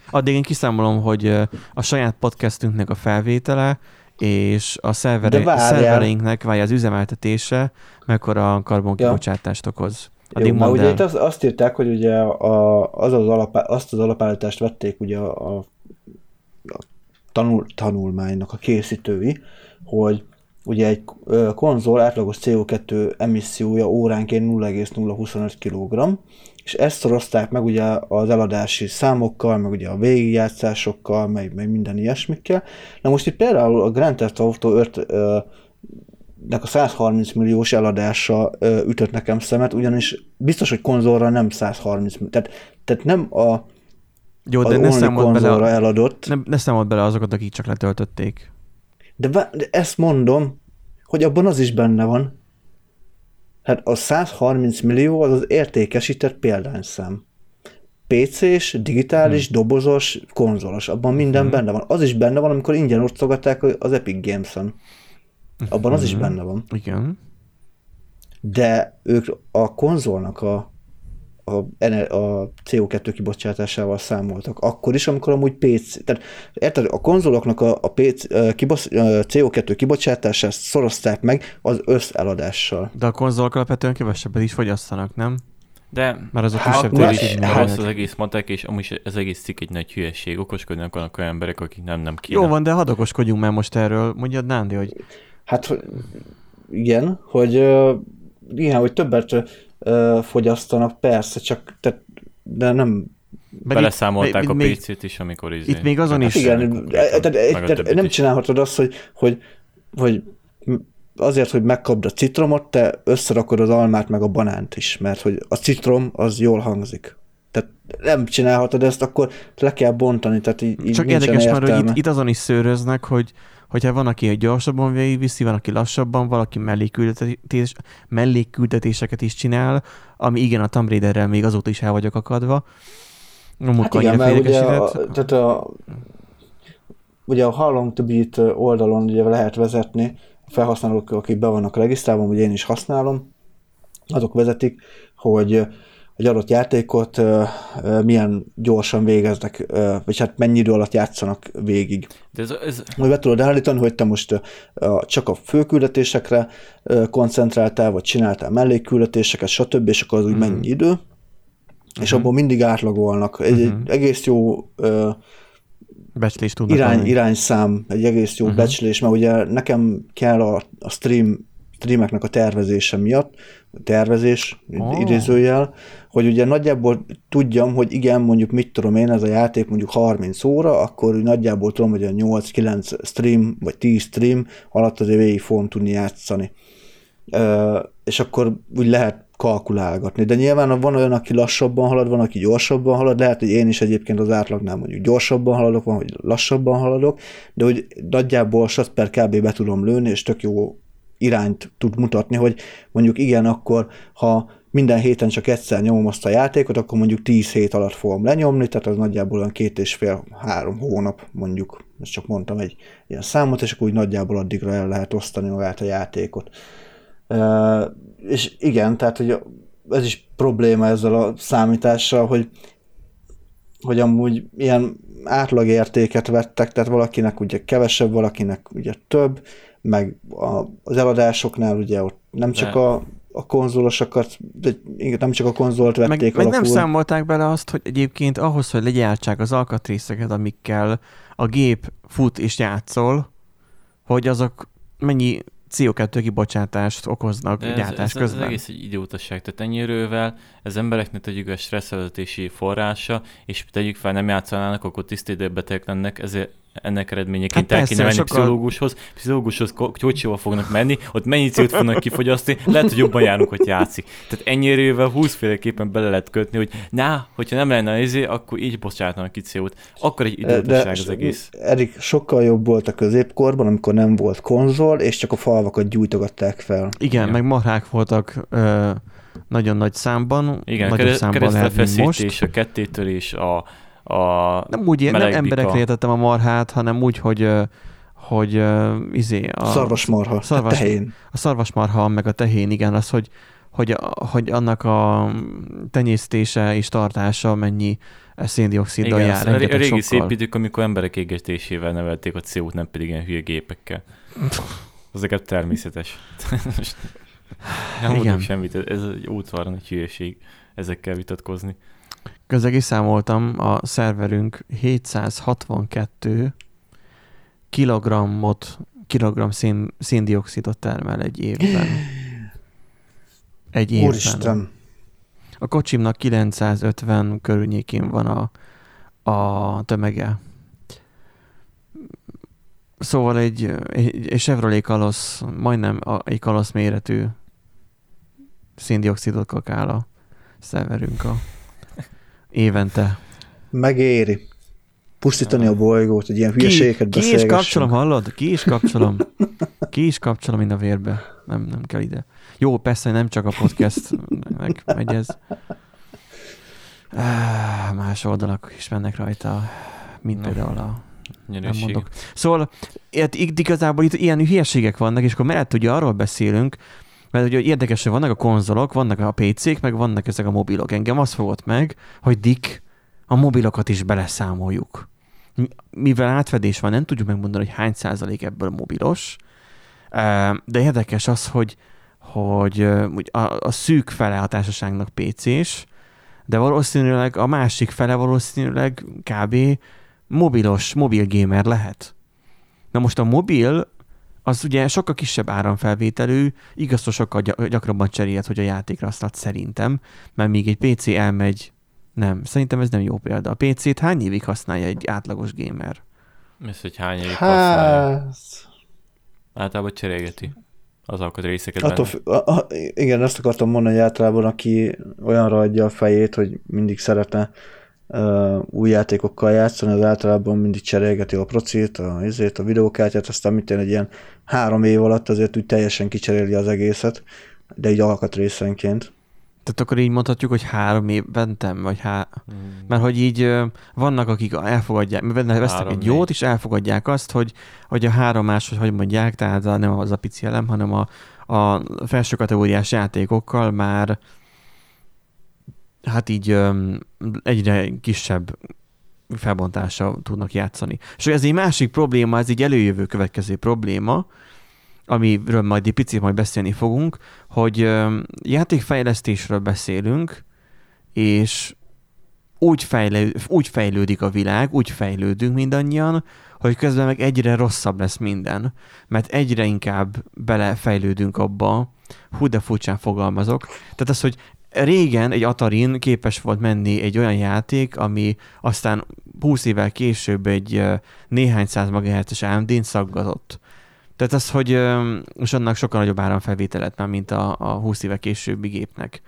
addig én kiszámolom, hogy a saját podcastünknek a felvétele és a szervere, szervereinknek, vagy az üzemeltetése, mekkora karbonkibocsátást okoz. Addig Jó, mondd ugye itt az, azt írták, hogy ugye a, az az alapá, azt az alapállítást vették ugye a, a, a tanul, tanulmánynak a készítői, hogy ugye egy konzol átlagos CO2 emissziója óránként 0,025 kg, és ezt szorozták meg ugye az eladási számokkal, meg ugye a végigjátszásokkal, meg, meg minden ilyesmikkel. Na most itt például a Grand Theft Auto 5 ö, nek a 130 milliós eladása ö, ütött nekem szemet, ugyanis biztos, hogy konzolra nem 130 millió, tehát, tehát nem a, Jó, de ne számolt konzolra bele, eladott, ne, ne számolt bele azokat, akik csak letöltötték. de, de ezt mondom, hogy abban az is benne van. Hát a 130 millió az az értékesített példányszám. PC-s, digitális, hmm. dobozos, konzolos, abban minden Mhm. benne van. Az is benne van, amikor ingyen osztogatták az Epic Games-en. Abban az is Mhm. benne van. Igen. De ők a konzolnak a, a, a CO2 kibocsátásával számoltak. Akkor is, amikor amúgy PC... Tehát érted, a konzoloknak a, a PC, kibosz, ö, CO2 kibocsátását szorozták meg az összeladással. De a konzolok alapvetően kevesebbet is fogyasztanak, nem? De Mert azok Hát, kisebb Attól is rossz az egész matek, és amúgy ez egész cikk egy nagy hülyeség. Okoskodnak vannak olyan emberek, akik nem, nem kéne. Jó van, de hadd okoskodjunk már most erről. Mondjad, Nándi, hogy Hát igen, hogy igen, hogy többet ö, fogyasztanak, persze, csak tehát, de nem mert itt- Beleszámolták itt a még- PC-t is, amikor izé, itt még azon is- Hát igen, megkapják tehát, meg a tehát többit nem is. csinálhatod azt, hogy, hogy, hogy azért, hogy megkapd a citromot, te összerakod az almát meg a banánt is, mert hogy a citrom az jól hangzik. Tehát nem csinálhatod ezt, akkor le kell bontani, tehát így, így Csak érdekes, mert hogy itt, itt azon is szőröznek, hogy hogyha van, aki gyorsabban végigviszi, van, aki lassabban, valaki mellékküldetés, mellékküldetéseket is csinál, ami igen, a Tomb Raiderrel még azóta is el vagyok akadva. Hát igen, mert ugye a, tehát a, ugye a How Long to Beat oldalon ugye lehet vezetni, a felhasználók, akik be vannak regisztrálva, ugye én is használom, azok vezetik, hogy egy adott játékot ö, ö, milyen gyorsan végeznek, ö, vagy hát mennyi idő alatt játszanak végig. De ez, ez, Hogy be tudod állítani, hogy te most ö, csak a főküldetésekre ö, koncentráltál, vagy csináltál mellékküldetéseket, stb., és akkor az úgy Mhm. mennyi idő, és abból mindig átlagolnak. Egy, Mhm. egy egész jó ö, tudnak irány, adni. irányszám, egy egész jó Mhm. uh-huh. becslés, mert ugye nekem kell a, a stream, streameknek a tervezése miatt, a tervezés, oh. idézőjel, hogy ugye nagyjából tudjam, hogy igen, mondjuk mit tudom én, ez a játék mondjuk 30 óra, akkor úgy nagyjából tudom, hogy a 8-9 stream, vagy 10 stream alatt azért végig fogom tudni játszani. És akkor úgy lehet kalkulálgatni. De nyilván van olyan, aki lassabban halad, van, aki gyorsabban halad, lehet, hogy én is egyébként az átlagnál mondjuk gyorsabban haladok, van, hogy lassabban haladok, de hogy nagyjából sat per kb. be tudom lőni, és tök jó irányt tud mutatni, hogy mondjuk igen, akkor ha minden héten csak egyszer nyomom azt a játékot, akkor mondjuk 10 hét alatt fogom lenyomni, tehát az nagyjából olyan két és fél, három hónap mondjuk, ezt csak mondtam egy ilyen számot, és akkor úgy nagyjából addigra el lehet osztani magát a játékot. Uh, és igen, tehát hogy ez is probléma ezzel a számítással, hogy, hogy amúgy ilyen átlagértéket vettek, tehát valakinek ugye kevesebb, valakinek ugye több, meg a, az eladásoknál ugye ott nem csak De- a, a konzolosokat, de igen, nem csak a konzolt Meg, vették meg nem alapul. számolták bele azt, hogy egyébként ahhoz, hogy legyártsák az alkatrészeket, amikkel a gép fut és játszol, hogy azok mennyi CO2 kibocsátást okoznak de ez, gyártás ez, ez, közben. az egész egy idiótaság. Tehát ennyi erővel ez embereknek tegyük a stresszeltetési forrása, és tegyük fel, nem játszanának, akkor tisztidőbetegek lennek, ezért ennek eredményeként Hát el kéne menni sokkal- pszichológushoz, pszichológushoz kocsival fognak menni, ott mennyi CO-t fognak kifogyasztani, lehet, hogy jobban járunk, hogy játszik. Tehát ennyi erővel húszféleképpen bele lehet kötni, hogy na, hogyha nem lenne izé, akkor így bocsátanak ki CO-t. Akkor egy idiótaság az egész. Erik, sokkal jobb volt a középkorban, amikor nem volt konzol, és csak a falvakat gyújtogatták fel. Igen, Igen. meg marhák voltak ö, nagyon nagy számban, Igen, nagyobb kere- számban lehet, mint most. a kettétörés, a, a Nem úgy, nem emberekre értettem a marhát, hanem úgy, hogy hogy ö, izé, a, szarvasmarha, szarvas- a tehén. a szarvasmarha, meg a tehén, igen, az, hogy, hogy, hogy annak a tenyésztése és tartása mennyi széndioksziddal Igen, jár. a ré- a régi sokkal. szép idők, amikor emberek égetésével nevelték a CO-t, nem pedig ilyen hülye gépekkel. Az természetes. Nem Igen. mondok semmit, ez egy útvaron egy hülyeség ezekkel vitatkozni. Közegi számoltam, a szerverünk 762 kilogrammot kilogramm szén, széndiokszidot termel egy évben. Egy évben. Úristen. A kocsimnak 950 körülnyékén van a, a tömege. Szóval egy, egy, egy Chevrolet Kalosz, majdnem a, egy Kalosz méretű széndiokszidot kakál a szerverünk a évente. Megéri. Pusztítani a bolygót, hogy ilyen hülyeségeket ki, ki is kapcsolom, hallod? Ki is kapcsolom. Ki is kapcsolom mind a vérbe. Nem, nem kell ide. Jó, persze nem csak a podcast meg megy ez. Ah, Más oldalak is mennek rajta, mint például a nem mondok. Szóval itt, itt igazából itt ilyen hülyeségek vannak, és akkor mellett ugye arról beszélünk, mert ugye érdekes, hogy vannak a konzolok, vannak a PC-k, meg vannak ezek a mobilok. Engem az fogott meg, hogy Dick, a mobilokat is beleszámoljuk. Mi- Mivel átfedés van, nem tudjuk megmondani, hogy hány százalék ebből mobilos, de érdekes az, hogy, hogy a, a szűk fele a társaságnak PC-s, de valószínűleg a másik fele valószínűleg kb. mobilos, mobil gamer lehet. Na most a mobil az ugye sokkal kisebb áramfelvételű, igaz, hogy sokkal gy- gyakrabban cserélt, hogy a játékra azt ad szerintem, mert míg egy PC elmegy, nem, szerintem ez nem jó példa. A PC-t hány évig használja egy átlagos gamer? Ez, hogy hány évig használja. Hát, Általában cserélgeti az alkatrészeket attól, benne. fü- a, a, igen, ezt akartam mondani, hogy általában aki olyanra adja a fejét, hogy mindig szeretne uh, új játékokkal játszani, az általában mindig cserélgeti a procit, a, izét, a videókártyát, aztán mit egy ilyen három év alatt azért úgy teljesen kicseréli az egészet, de így alkatrészenként. Tehát akkor így mondhatjuk, hogy három évben, vagy há... Mm. Mert hogy így vannak, akik elfogadják, mert vesznek egy jót, négy. és elfogadják azt, hogy, hogy a három más, hogy hogy mondják, tehát nem az a pici elem, hanem a, a felső kategóriás játékokkal már hát így ö, egyre kisebb felbontással tudnak játszani. És ez egy másik probléma, ez egy előjövő következő probléma, amiről majd egy picit majd beszélni fogunk, hogy ö, játékfejlesztésről beszélünk, és úgy, fejlő, úgy fejlődik a világ, úgy fejlődünk mindannyian, hogy közben meg egyre rosszabb lesz minden, mert egyre inkább belefejlődünk abba, hú de furcsán fogalmazok, tehát az, hogy régen egy Atarin képes volt menni egy olyan játék, ami aztán 20 évvel később egy néhány száz MHz-es AMD-n szaggatott. Tehát az, hogy és annak sokkal nagyobb áramfelvételet már, mint a, a 20 évvel későbbi gépnek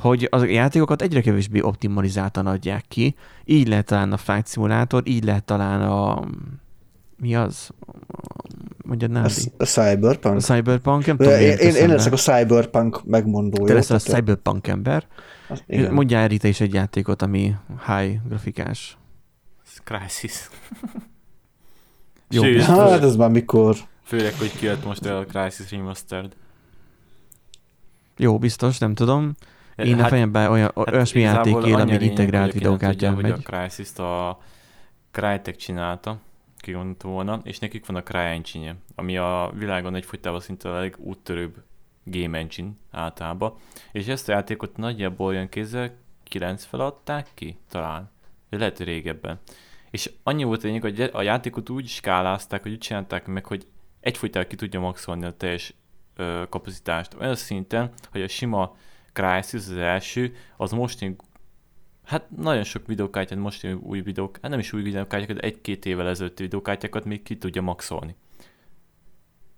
hogy az játékokat egyre kevésbé optimalizáltan adják ki. Így lehet talán a Flight Simulator, így lehet talán a... Mi az? Mondjad A, Nádi. sz- a Cyberpunk? A Cyberpunk, nem tudom, én, én, én leszek a Cyberpunk megmondója. Te leszel a Cyberpunk ember. az- igen. Mondjál Rita is egy játékot, ami high grafikás. Crysis. Jó, Sőt. Hát ez már mikor? Főleg, hogy kijött most a Crysis Remastered. Jó, biztos, nem tudom. Én a fejemben olyan, olyasmi Hát igazából játék él, ami integrált videókártyán megy. hogy a Crysis-t a Crytek csinálta, ki gondolta volna, és nekik van a Cry engine ami a világon egyfolytában szinte a legúttörőbb game engine általában. És ezt a játékot nagyjából olyan kézzel 9 feladták ki, talán. De lehet, régebben. És annyi volt lényeg, hogy a játékot úgy skálázták, hogy úgy csinálták meg, hogy egyfolytában ki tudja maxolni a teljes ö, kapacitást. Olyan szinten, hogy a sima Crysis az első, az most Hát nagyon sok videókártyát, most új videók, hát nem is új videókártyákat, de egy-két évvel ezelőtti videókártyákat még ki tudja maxolni.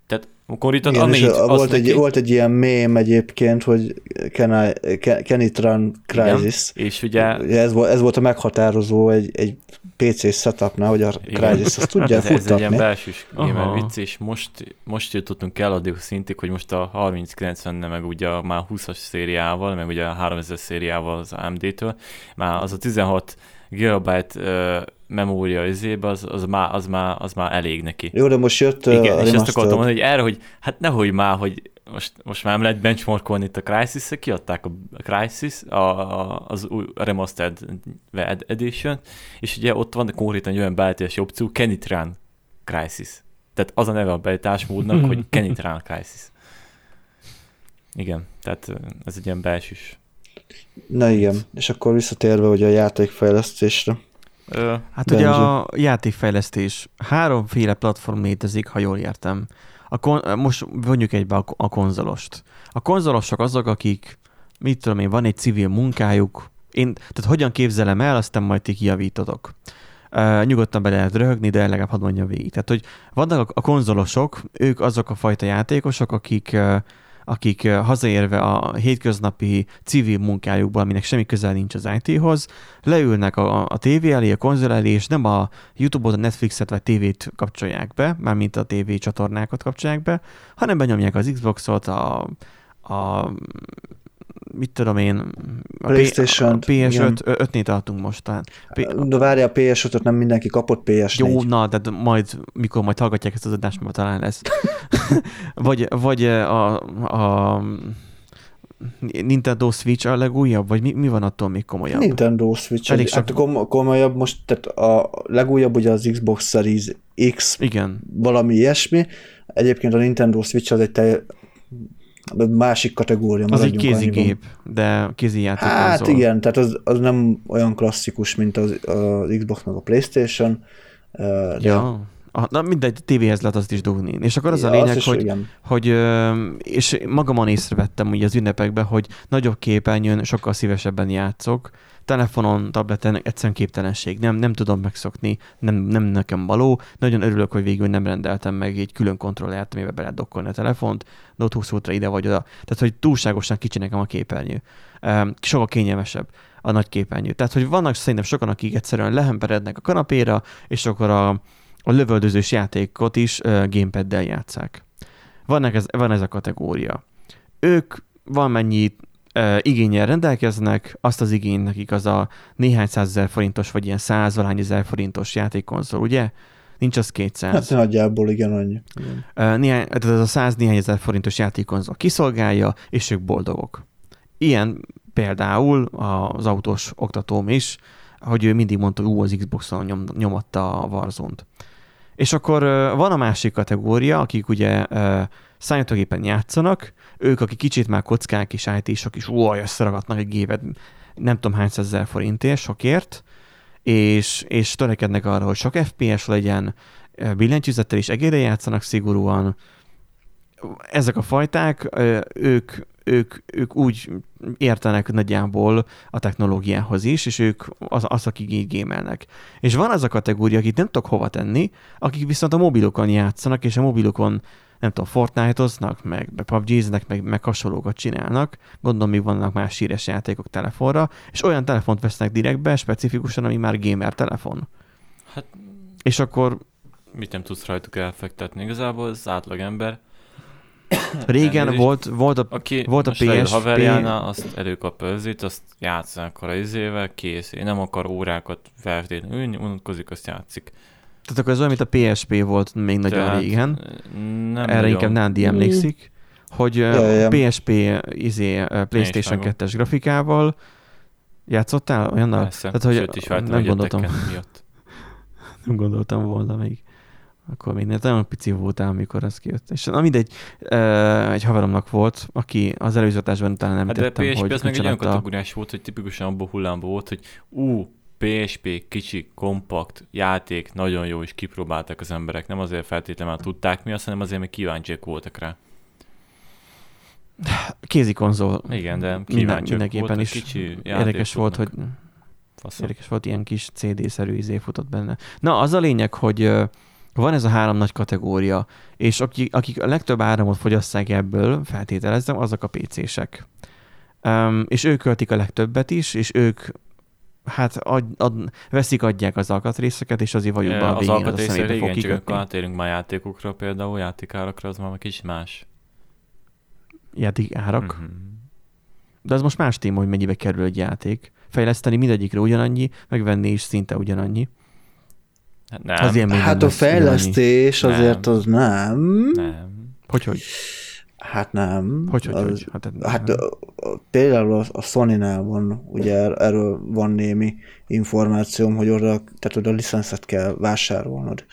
Tehát konkrétan Igen, és amint a- volt, neki, egy, volt egy ilyen mém egyébként, hogy can, I, can, can it run Crysis? és ugye Ugye ez, volt, ez volt a meghatározó egy, egy PC setupnál, hogy a. Crysis azt tudja ez, ez egy ilyen futtatni. belsős gamer vicc, és most, most jutottunk el addig a szintig, hogy most a 3090 meg ugye a már 20-as szériával, meg ugye a 3000 szériával az AMD-től, már az a 16 gigabyte uh, memória izébe, az, az, már, az, már, az már elég neki. Jó, de most jött Igen, a és ezt remastered. akartam mondani, hogy erre, hogy hát nehogy már, hogy most, most már nem lehet benchmarkolni itt a crysis kiadták a Crysis, a, a, az új Remastered Edition, és ugye ott van konkrétan egy olyan beállítási opció, Can it run Crysis. Tehát az a neve a beállításmódnak, hogy Can it run Crysis. Igen, tehát ez egy ilyen belsős. Na igen, és akkor visszatérve ugye a játékfejlesztésre. Ö, Hát ugye Benzi. a játékfejlesztés háromféle platform létezik, ha jól értem. A kon- most vonjuk egybe a, a konzolost. A konzolosok azok, akik, mit tudom én, van egy civil munkájuk, én, tehát hogyan képzelem el, aztán majd ti kijavítotok. Uh, nyugodtan be lehet röhögni, de legalább hadd mondjam végig. Tehát, hogy vannak a konzolosok, ők azok a fajta játékosok, akik, uh, akik hazaérve a hétköznapi civil munkájukból, aminek semmi közel nincs az IT-hoz, leülnek a, a tévé elé, a konzol elé, és nem a YouTube-ot, a Netflixet vagy tévét kapcsolják be, mármint a TV csatornákat kapcsolják be, hanem benyomják az Xboxot, a, a mit tudom én, a, PlayStation-t, a PS5, igen. 5 tartunk most talán. P- De várja, a PS5-öt nem mindenki kapott PS4. jó, na, de majd, mikor majd hallgatják ezt az adást, majd talán lesz. vagy, vagy a, a Nintendo Switch a legújabb, vagy mi, mi van attól még komolyabb? Nintendo Switch. Elég Elég sok- hát kom- komolyabb most, tehát a legújabb ugye az Xbox Series X, Igen, valami ilyesmi. Egyébként a Nintendo Switch az egy te, másik kategória. az egy maradjunk annyiban. kézigép, de kézi játék Hát konzol. igen, tehát az, az nem olyan klasszikus, mint az, az Xbox meg a Playstation. De Ja. Ah, na mindegy, tévéhez lehet azt is dugni. És akkor az a Ja, lényeg, azt is hogy, igen. hogy és magamon észrevettem ugye az ünnepekben, hogy nagyobb képernyőn sokkal szívesebben játszok. Telefonon, tableten egyszerűen képtelenség. Nem, nem tudom megszokni, nem, nem nekem való. Nagyon örülök, hogy végül nem rendeltem meg egy külön kontrollert, amiben be lehet dokkolni a telefont, Note 20 útra ide vagy oda. Tehát, hogy túlságosan kicsi nekem a képernyő. Ö, Sokkal kényelmesebb a nagy képernyő. Tehát, hogy vannak szerintem sokan, akik egyszerűen lehemperednek a kanapéra, és akkor a, a lövöldözős játékot is uh, gamepaddel játszák. Vannak ez, van ez a kategória. Ők valamennyi igényel rendelkeznek, azt az igény nekik az a néhány százezer forintos, vagy ilyen száz valány ezer forintos játékkonzol, ugye? Nincs az 200. Hát nagyjából igen annyi. Igen. Néhány, tehát ez a 100 néhány ezer forintos játékkonzol kiszolgálja, és ők boldogok. Ilyen például az autós oktatóm is, hogy ő mindig mondta, hogy ú, az Xboxon nyom, nyomatta a Warzone-t. És akkor van a másik kategória, akik ugye számítógépen játszanak, ők, akik kicsit már kockák és IT-sok is, ú, összeragadnak egy gévet, nem tudom hány százezer forintért, sokért, és, és törekednek arra, hogy sok FPS legyen, billentyűzettel is egére játszanak szigorúan. Ezek a fajták, ők, ők, ők úgy értenek nagyjából a technológiához is, és ők az, az akik így gémelnek. És van az a kategória, akit nem tudok hova tenni, akik viszont a mobilokon játszanak, és a mobilokon nem tudom, Fortnite-oznak, meg, meg PUBG-znek, meg, meg hasonlókat csinálnak. Gondolom, még vannak más híres játékok telefonra, és olyan telefont vesznek direktbe, specifikusan, ami már gamer telefon. Hát És akkor mit nem tudsz rajtuk elfektetni. Igazából az átlagember, régen Elnézést. volt, volt a aki Volt a PSP. haverjánál, azt előkapja özét, azt játszanak a izével, kész. Én nem akar órákat feltétlenül ülni, unatkozik, azt játszik. Tehát akkor ez olyan, mint a PSP volt még nagyon Tehát, régen. Nem Erre nagyon. inkább Nándi emlékszik, hogy ja. PSP izé, PlayStation megvan. 2-es grafikával játszottál olyannal? Persze, Tehát, hogy sőt is váltam nem gondoltam. Miatt. Nem gondoltam volna még. Akkor még nagyon pici voltál, amikor ez kijött. És na mindegy, egy haveromnak volt, aki az előző adásban utána nem Hát de tettem, PSP hogy az meg egy olyan kategóriás volt, hogy tipikusan abban hullámban volt, hogy ú, PSP, kicsi, kompakt, játék, nagyon jó, és kipróbálták az emberek. Nem azért feltétlenül tudták mi azt, hanem azért, mert kíváncsiak voltak rá. kézi konzol. Igen, de kíváncsiak mindenképpen voltak, is kicsi érdekes volt, hogy. Faszom. Érdekes volt, ilyen kis CD-szerű izé futott benne. Na, az a lényeg, hogy van ez a három nagy kategória, és akik, akik a legtöbb áramot fogyasszák ebből, feltételezem, azok a PC-sek. Um, és ők költik a legtöbbet is, és ők hát ad, ad, veszik, adják az alkatrészeket, és azért be a az végén, az a alkatrészre szemébe fog régen, csak kikötni. átérünk már játékokra, például játékárakra, az már kicsit más. Játék árak. Mhm. De az most más téma, hogy mennyibe kerül egy játék. Fejleszteni mindegyikre ugyanannyi, megvenni is szinte ugyanannyi. Hát nem, még nem Hát a fejlesztés Nem. azért az nem. nem. Hogy, hogy? Hát nem. Hogy, hogy, az, hogy? Hát, Hát a, a, például a, a Sony-nál van, ugye er- erről van némi információm, hogy oda, tehát oda licenszet kell vásárolnod.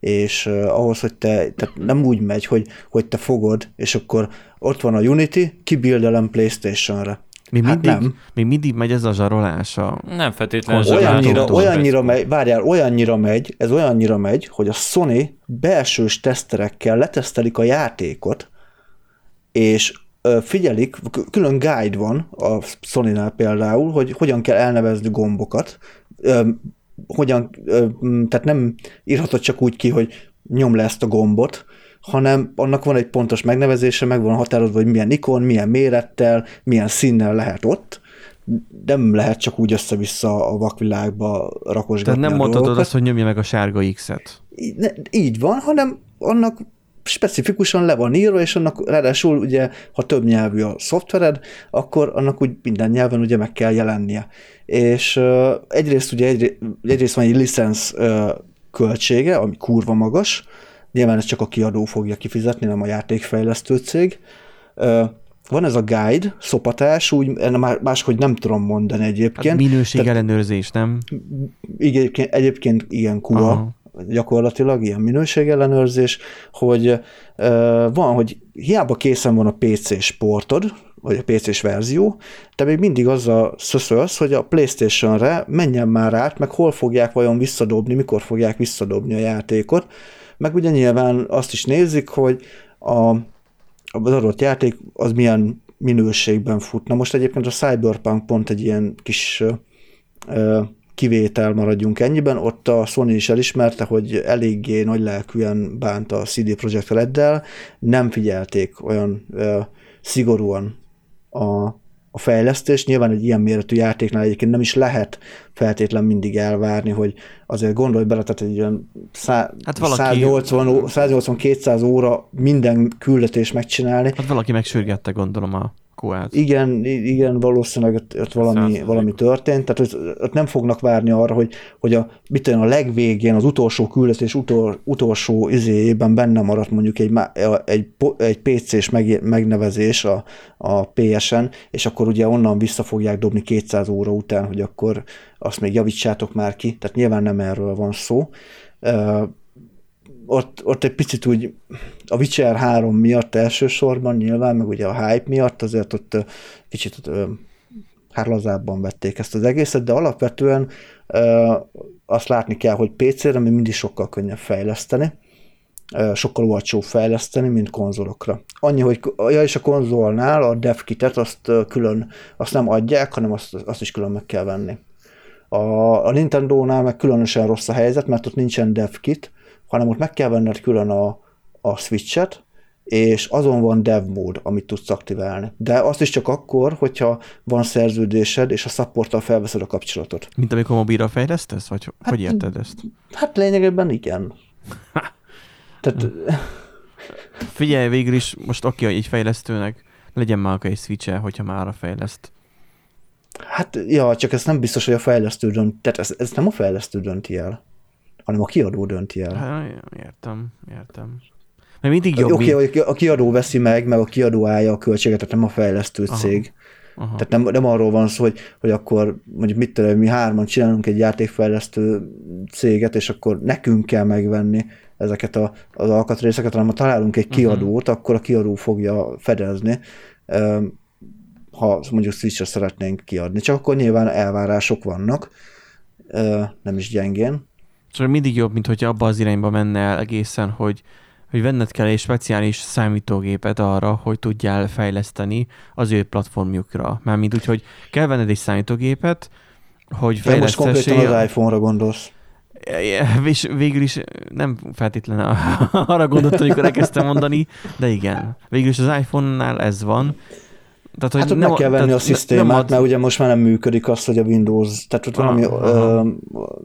És uh, ahhoz, hogy te, tehát nem úgy megy, hogy, hogy te fogod, és akkor ott van a Unity, kibildelem Playstation-re. Még Hát mindig, nem. még mindig megy ez a zsarolás a... Nem feltétlenül olyannyira, olyannyira megy, várjál, olyannyira megy, ez olyannyira megy, hogy a Sony belsős teszterekkel letesztelik a játékot, és figyelik, külön guide van a Sony-nál például, hogy hogyan kell elnevezni gombokat, hogyan, tehát nem írhatod csak úgy ki, hogy nyom le ezt a gombot, hanem annak van egy pontos megnevezése, meg van határozva, hogy milyen ikon, milyen mérettel, milyen színnel lehet ott, nem lehet csak úgy össze-vissza a vakvilágba rakosgatni Tehát nem a mondhatod dolgokat. azt, hogy nyomja meg a sárga X-et. Így, van, hanem annak specifikusan le van írva, és annak ráadásul ugye, ha több nyelvű a szoftvered, akkor annak úgy minden nyelven ugye meg kell jelennie. És uh, egyrészt ugye egyrészt, egyrészt van egy licensz uh, költsége, ami kurva magas, nyilván ez csak a kiadó fogja kifizetni, nem a játékfejlesztő cég. Van ez a guide, szopatás, úgy ennek má- máshogy nem tudom mondani egyébként. Hát minőség ellenőrzés, nem? Egyébként, egyébként ilyen kua, Aha. gyakorlatilag ilyen minőségellenőrzés, hogy van, hogy hiába készen van a PC sportod, vagy a PC-s verzió, te még mindig azzal szöszölsz, hogy a Playstation-re menjen már át, meg hol fogják vajon visszadobni, mikor fogják visszadobni a játékot, meg ugye nyilván azt is nézik, hogy a, az adott játék az milyen minőségben fut. Na most egyébként a Cyberpunk pont egy ilyen kis ö, kivétel maradjunk ennyiben, ott a Sony is elismerte, hogy eléggé nagy lelkűen bánt a CD Projekt Reddel, nem figyelték olyan ö, szigorúan a, a fejlesztés. Nyilván egy ilyen méretű játéknál egyébként nem is lehet feltétlen mindig elvárni, hogy azért gondolj bele, tehát egy olyan szá, Hát valaki- 180, ó- 180-200 óra minden küldetés megcsinálni, Hát valaki megsürgette, gondolom, a koát. igen, igen, valószínűleg ott, ott valami, valami történt, tehát ott, ott nem fognak várni arra, hogy, hogy a, mit a legvégén, az utolsó küldetés utol, utolsó izéjében benne maradt mondjuk egy, egy, egy PC-s meg, megnevezés a, a PS-en, és akkor ugye onnan vissza fogják dobni 200 óra után, hogy akkor azt még javítsátok már ki, tehát nyilván nem erről van szó. Ott, ott egy picit úgy a Witcher 3 miatt elsősorban nyilván, meg ugye a hype miatt azért ott kicsit hát vették ezt az egészet, de alapvetően azt látni kell, hogy PC-re még mindig sokkal könnyebb fejleszteni, sokkal olcsóbb fejleszteni, mint konzolokra. Annyi, hogy ja, és a konzolnál a dev kitet azt külön, azt nem adják, hanem azt, azt is külön meg kell venni. A, a Nintendo-nál meg különösen rossz a helyzet, mert ott nincsen dev kit, hanem ott meg kell venned külön a, a Switch-et, és azon van dev mód, amit tudsz aktiválni. De azt is csak akkor, hogyha van szerződésed, és a supporttal felveszed a kapcsolatot. Mint amikor mobilra fejlesztesz? Vagy Hát, hogy érted ezt? Hát lényegében igen. Tehát Figyelj, végül is most hogy egy fejlesztőnek legyen már egy switch hogyha már arra fejleszt. Hát, ja, csak ez nem biztos, hogy a fejlesztő dönt, tehát ez, ez nem a fejlesztő dönti el, hanem a kiadó dönti el. Hát, értem, értem. Mert mindig jobb, Oké, okay, a kiadó veszi meg, meg a kiadó állja a költséget, tehát nem a fejlesztő Aha. cég. Aha. Tehát nem, nem arról van szó, hogy, hogy akkor mondjuk mit tudom, mi hárman csinálunk egy játékfejlesztő céget, és akkor nekünk kell megvenni ezeket a, az alkatrészeket, hanem ha találunk egy kiadót, uh-huh. akkor a kiadó fogja fedezni, ha mondjuk Switch-re szeretnénk kiadni. Csak akkor nyilván elvárások vannak, nem is gyengén. Csak mindig jobb, mint hogyha abba az irányba menne el egészen, hogy, hogy venned kell egy speciális számítógépet arra, hogy tudjál fejleszteni az ő platformjukra. Mármint úgy, hogy kell venned egy számítógépet, hogy De most konkrétan fejlesztessél. az iPhone-ra gondolsz. És végül is nem feltétlenül arra gondoltam, amikor elkezdtem mondani, de igen. Végül is az iPhone-nál ez van. Tehát, hogy Hát ott nem, meg kell venni a szisztémát, nem ad- mert ugye most már nem működik az, hogy a Windows, tehát ott valami Aha. uh,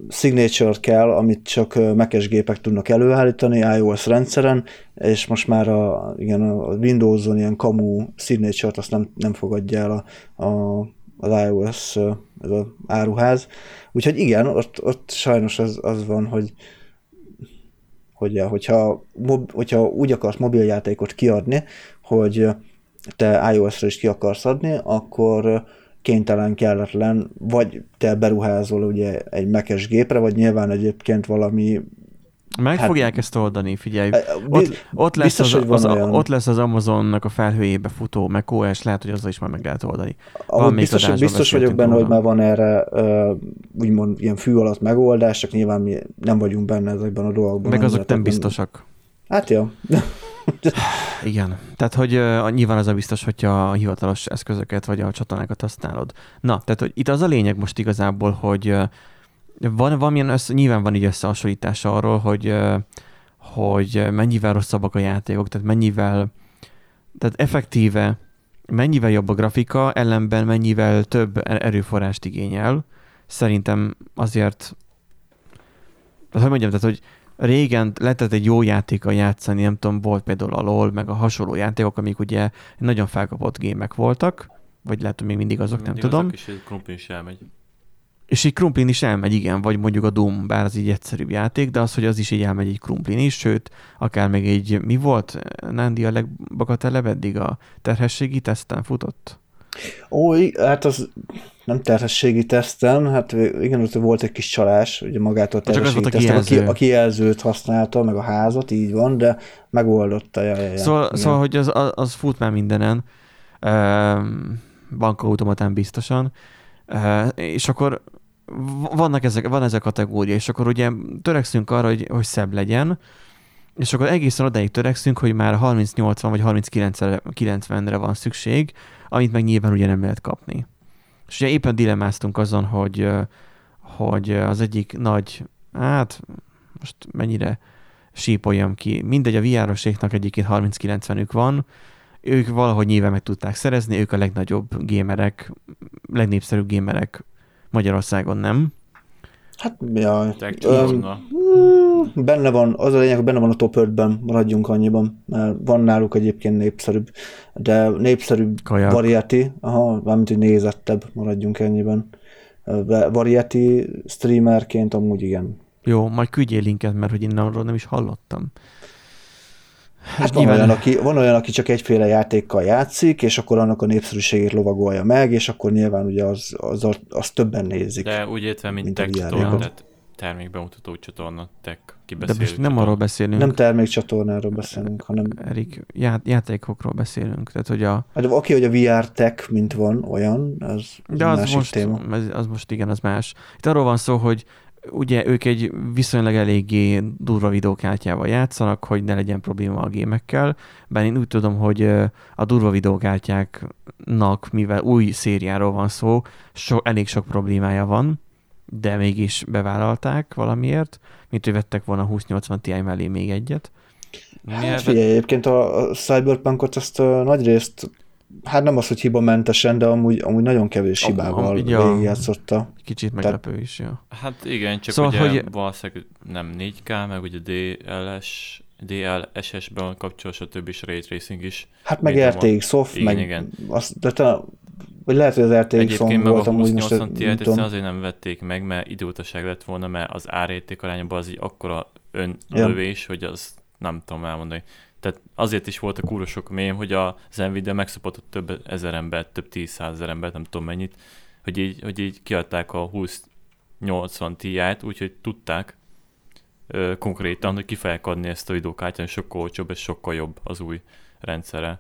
signature kell, amit csak ö, Mac-es gépek tudnak előállítani iOS rendszeren, és most már a, igen, a Windows-on ilyen kamu signature-t azt nem, nem fogadja el a, a, az iOS ez az áruház. Úgyhogy igen, ott, ott sajnos az, az van, hogy hogy hogyha, mob, hogyha úgy akarsz mobiljátékot kiadni, hogy te iOS-ra is ki akarsz adni, akkor kénytelen, kelletlen, vagy te beruházol ugye egy mekes gépre, vagy nyilván egyébként valami Meg Hát- fogják ezt oldani, figyelj. Ott, ott, lesz biztos, az, hogy van az, olyan. ott lesz az Amazonnak a felhőjébe futó macOS, lehet, hogy azzal is már meg lehet oldani. Még biztos, adásban biztos vagyok benne, hogy róla. már van erre úgymond ilyen fű alatt megoldás, csak nyilván mi nem vagyunk benne ezekben a dolgokban. Meg azok nem biztosak. Hát jó. Igen. Tehát, hogy uh, nyilván az a biztos, hogyha a hivatalos eszközöket vagy a csatornákat használod. Na, tehát, hogy itt az a lényeg most igazából, hogy uh, van valamilyen össze, nyilván van így összehasonlítás arról, hogy, uh, hogy mennyivel rosszabbak a játékok, tehát mennyivel, tehát effektíve mennyivel jobb a grafika, ellenben mennyivel több er- erőforrást igényel. Szerintem azért, hát hogy mondjam, tehát, hogy régen lehetett egy jó játékkal játszani, nem tudom, volt például a LOL, meg a hasonló játékok, amik ugye nagyon felkapott gémek voltak, vagy lehet, hogy még mindig azok, nem Mindig tudom. Azok is, egy krumpli is elmegy. És egy krumplin is elmegy, igen, vagy mondjuk a Doom, bár az így egyszerűbb játék, de az, hogy az is így elmegy egy krumplin is, sőt, akár még egy, mi volt, Nandi a legbagatelebb eddig a terhességi teszten futott? Ó, hát az nem terhességi teszten, hát igen, ott volt egy kis csalás, ugye magától a terhességi teszten, kijelző. a, ki, a kijelzőt használta, meg a házat, így van, de megoldotta. Ja, ja. Szóval, Igen. szóval, hogy az, az, fut már mindenen, bankautomatán biztosan, és akkor vannak ezek, van ez a kategória, és akkor ugye törekszünk arra, hogy, hogy szebb legyen, és akkor egészen odáig törekszünk, hogy már 30-80 vagy 30-90-re van szükség, amit meg nyilván ugye nem lehet kapni. És ugye éppen dilemmáztunk azon, hogy, hogy az egyik nagy, hát most mennyire sípoljam ki, mindegy, a VR-oséknak egyébként 30-90-ük van, ők valahogy nyilván meg tudták szerezni, ők a legnagyobb gémerek, legnépszerűbb gémerek Magyarországon, nem? Hát, ja, mm, benne van, az a lényeg, hogy benne van a top 5-ben, maradjunk annyiban, mert van náluk egyébként népszerűbb, de népszerűbb Kajak. variety, aha, mármint, hogy nézettebb, maradjunk ennyiben. De variety streamerként amúgy igen. Jó, majd küldjél linket, mert hogy én arról nem is hallottam. Hát van olyan, aki, van olyan, aki csak egyféle játékkal játszik, és akkor annak a népszerűségét lovagolja meg, és akkor nyilván ugye az, az, az többen nézik. De úgy értve, mint, Mint tech csatorna, tehát termékbemutató csatorna, tech De kibeszélő most nem arról beszélünk, Nem termékcsatornáról beszélünk, hanem Erik, já- játékokról beszélünk. Tehát, hogy a, Hát oké, hogy a VR tech, mint van, olyan, az, az de az másik most, téma. az, az most igen, az más. Itt arról van szó, hogy ugye ők egy viszonylag eléggé durva videókártyával játszanak, hogy ne legyen probléma a gémekkel, bár én úgy tudom, hogy a durva videókártyáknak, mivel új szériáról van szó, so, elég sok problémája van, de mégis bevállalták valamiért, mint hogy vettek volna 2080 Ti mellé még egyet. Hát Miért? figyelj, egyébként a, Cyberpunkot azt nagy részt, hát nem az, hogy hibamentesen, de amúgy, amúgy nagyon kevés hibával ja. végigjátszotta. Kicsit meglepő is, jó. Hát igen, csak Szóval, ugye hogy- valószínűleg nem 4K, meg ugye DLS, DLSS-ben kapcsol, stb. és Ray Tracing is. Hát meg. RTX soft, Igen, meg igen. Azt, de talán, vagy lehet, hogy az RTX Egyébként on meg a volt amúgy most, 2080 nem Ti-t tudom. egyszerűen azért nem vették meg, mert idiótaság lett volna, mert az árérték arányában az így akkora Ja. önlövés, hogy az nem tudom elmondani. Tehát azért is volt a kúra sok mém, hogy az Nvidia megszopatott több ezer embert, több tízszázezer embert, nem tudom mennyit, hogy így, hogy így kiadták a 2080 Ti-t, úgyhogy tudták ö, konkrétan, hogy ki fogják adni ezt a videókártyát, és sokkal olcsóbb, és sokkal jobb az új rendszere.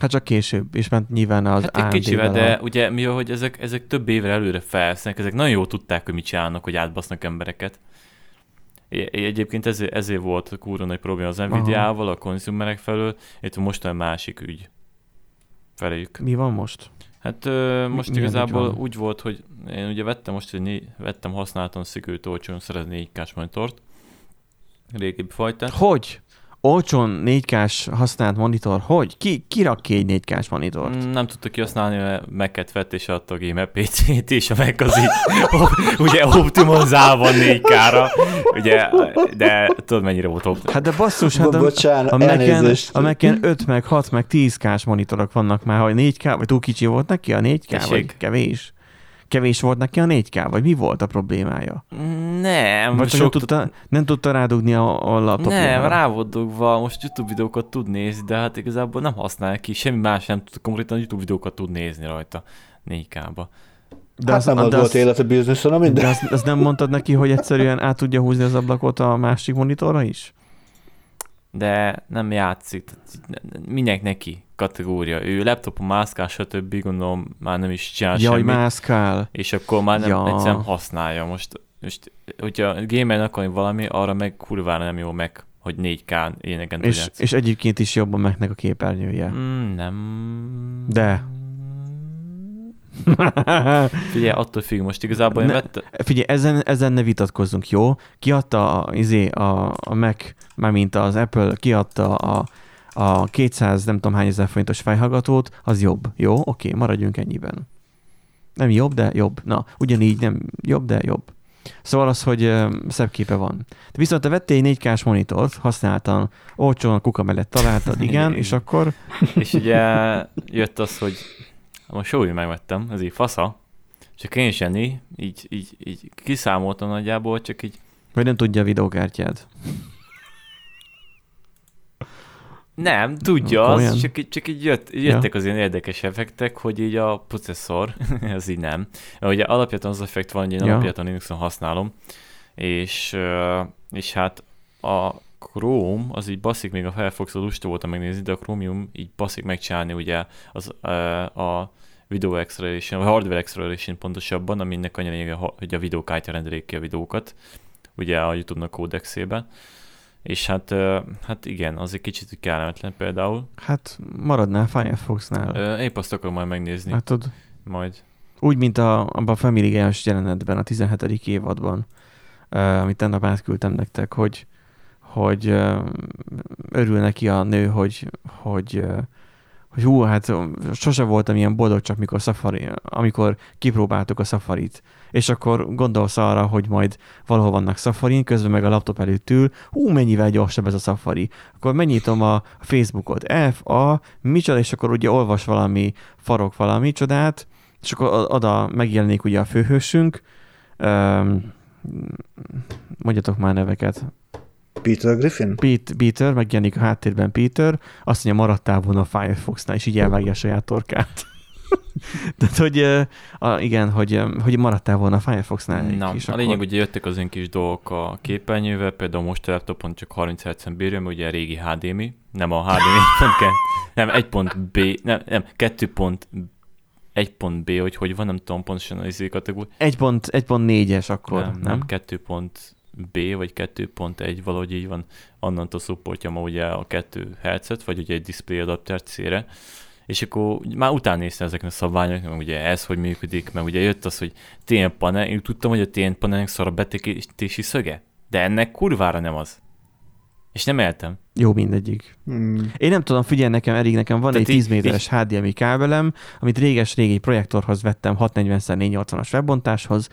Hát csak később, és ment nyilván az Hát egy kicsivel, a- de ugye mi, hogy ezek, ezek több évre előre felsznek, ezek nagyon jól tudták, hogy mit csinálnak, hogy átbasznak embereket. Egyébként ezért, ezért volt a kurva nagy probléma az Nvidia-val, a konzumerek felől, itt most a másik ügy feléjük. Mi van most? Hát ö, Mi- most milyen igazából van? úgy volt, hogy én ugye vettem most né- vettem használtan szikült olcsón szerezni 4K-s monitort, régebbi fajtát. Hogy? Olcsón 4K-s használt monitor, hogy? Ki, ki rak ki egy 4K-s monitort? Mm, Nem tudta kihasználni, mert Mac-et vett és adta a Gamer PC-t, és a Mac az így, ugye optimalizálva 4K-ra, ugye, de tudod mennyire volt optimalizálva. Hát de basszus, hát a, Bocsánat, a Mac-en, a Mac-en 5 meg 6 meg 10 k monitorok vannak már, hogy 4K, vagy túl kicsi volt neki a 4K, Tessék? vagy kevés? Kevés volt neki a 4K, vagy mi volt a problémája? Nem, Vagy csak nem tudta, nem tudta rádugni a, a laptopjára? Nem, rá volt dugva, most YouTube videókat tud nézni, de hát igazából nem használ ki, semmi más nem tud, konkrétan YouTube videókat tud nézni rajta 4K-ba. De hát az, nem az de volt az, élet a bizniszen, na minden. De azt, azt nem mondtad neki, hogy egyszerűen át tudja húzni az ablakot a másik monitorra is? De nem játszik. Minek neki kategória. Ő laptopon mászkál, stb. gondolom már nem is csinál ja, semmit. mászkál. És akkor már nem ja. egyszerűen használja. Most, most hogyha gamer akarni valami, arra meg kurvára nem jó meg hogy 4K éneken és, és egyébként is jobban megnek a képernyője. Mm, nem. De. Figyelj, attól függ, most igazából én vettem. Figyelj, ezen, ezen ne vitatkozzunk, jó? Kiadta a, izé, a, a Mac, mármint az Apple kiadta a, a 200 nem tudom hány ezer forintos fejhallgatót, az jobb. Jó? Oké, maradjunk ennyiben. Nem jobb, de jobb. Na, ugyanígy nem jobb, de jobb. Szóval az, hogy uh, szebb képe van. De viszont te vettél egy 4K-s monitort, használtan, olcsón a kuka mellett találtad, igen, és akkor... és ugye jött az, hogy most jó, hogy megvettem, ez így fasza, csak én sem így, így, így kiszámoltam nagyjából, csak így... Vagy nem tudja a videókártyád. Nem, tudja az, csak, csak így jött, jöttek ja. az ilyen érdekes effektek, hogy így a processzor, ez így nem. Ugye alapjában az effekt van, hogy én ja. alapjában Linuxon használom, és, és hát a Chrome, az így baszik, még a Firefox-ot lusta voltam megnézni, de a Chromium így baszik megcsinálni ugye az, a Video Acceleration, vagy Hardware Acceleration pontosabban, aminek annyi hogy a videókártya rendelik ki a videókat, ugye a YouTube-nak kódexébe. És hát, hát igen, az egy kicsit kellemetlen például. Hát maradnál Firefoxnál. Épp azt akarom majd megnézni. Hát tud. Majd. Úgy, mint a, abban a Family Guy-os jelenetben, a 17. évadban, amit tennap átküldtem nektek, hogy, hogy örül neki a nő, hogy, hogy hogy hú, hát sose voltam ilyen boldog, csak mikor, safari, amikor kipróbáltuk a safarit. És akkor gondolsz arra, hogy majd valahol vannak safarin, közben meg a laptop előtt ül, hú, mennyivel gyorsabb ez a safari. Akkor megnyitom a Facebookot, F, A, micsoda, és akkor ugye olvas valami, farok valami csodát, és akkor oda megjelenik ugye a főhősünk, um, mondjatok már neveket. Peter Griffin? Pete, Peter, megjelenik a háttérben Peter, azt mondja, maradtál volna a Firefoxnál, és így elvágja a saját torkát. Tehát, hogy a, igen, hogy, hogy maradtál volna a Firefoxnál. Na, a akkor... lényeg, hogy jöttek az ön kis dolgok a képernyővel, például most a laptopon csak 30 Hz-en bírja, ugye a régi HDMI, nem a HDMI, nem 1.b, nem, nem 2. 1.b, hogy hogy van, nem tudom pontosan az izé kategória. 1.4-es akkor, nem? Nem, nem 2. B vagy 2.1, valahogy így van, annantól szupportja ma ugye a 2 Hz, vagy ugye egy display adapter C-re, és akkor már után néztem ezeken a szabványoknak, meg ugye ez hogy működik, meg ugye jött az, hogy TN panel, én tudtam, hogy a TN panelnek szar a betekési szöge, de ennek kurvára nem az. És nem éltem. Jó mindegyik. Hmm. Én nem tudom, figyelj nekem, elég nekem van Tehát egy 10 méteres HDMI kábelem, amit réges-régi projektorhoz vettem 640x480-as webbontáshoz,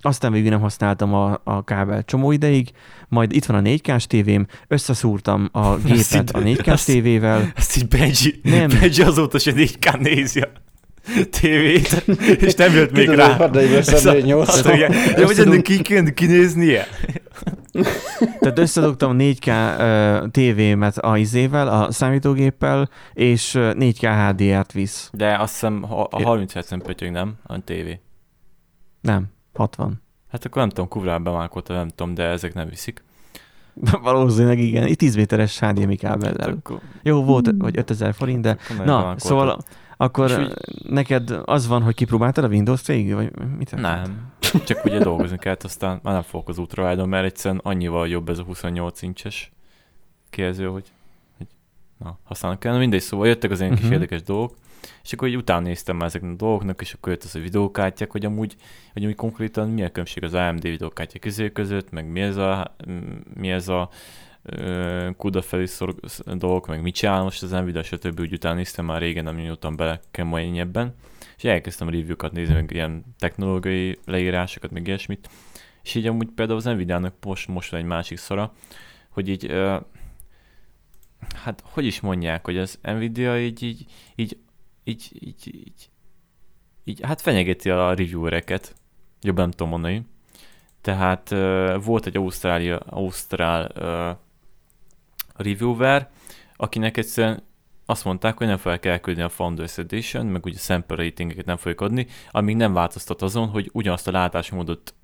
aztán végül nem használtam a, a kábel csomó ideig, majd itt van a 4K-s tévém, összeszúrtam a gépet a 4K-s tévével. Ezt így Benji, nem. Benji azóta se 4K nézi a tévét, és nem jött még rá. Ez a, azt mondja, de hogy ennek ki kéne kinéznie? Tehát összedugtam 4K uh, tévémet a izével, a számítógéppel, és 4K HDR-t visz. De azt hiszem a 30 Hz-en pötyög, nem? A tévé. Nem. 60. Hát akkor nem tudom, kuvrál bemákolta, nem tudom, de ezek nem viszik. Valószínűleg igen. Itt 10 méteres HDMI kábellel. Hát akkor... Jó, volt, vagy 5000 forint, de na, szóval akkor úgy... neked az van, hogy kipróbáltad a Windows cég, vagy mit? Nem. Csak ugye dolgozni kellett, aztán már nem fogok az útra állnom, mert egyszerűen annyival jobb ez a 28 incses kijelző, hogy, hogy na, használnak kell. Na mindegy, szóval jöttek az ilyen uh-huh. kis mhm. érdekes dolgok. És akkor utána néztem ezeknek a dolgoknak, és akkor jött az a videókártyák, hogy amúgy, hogy amúgy konkrétan mi a különbség az AMD videókártya közé között, meg mi ez a, mi ez a kuda felé szor dolgok, meg mit csinál most az Nvidia, stb. úgy utána néztem már régen, nem nyújtottam bele keményebben, és elkezdtem review-kat nézni, meg ilyen technológiai leírásokat, meg ilyesmit, és így amúgy például az Nvidia-nak most, most van egy másik szora, hogy így hát hogy is mondják, hogy az Nvidia így, így, így így, így, így, így hát fenyegeti a reviewereket, jobb nem tudom mondani. Tehát uh, volt egy Ausztrália, Ausztrál uh, reviewer, akinek egyszerűen azt mondták, hogy nem fogják elküldni a Founders Edition, meg ugye sample ratingeket nem fogják adni, amíg nem változtat azon, hogy ugyanazt a látásmódot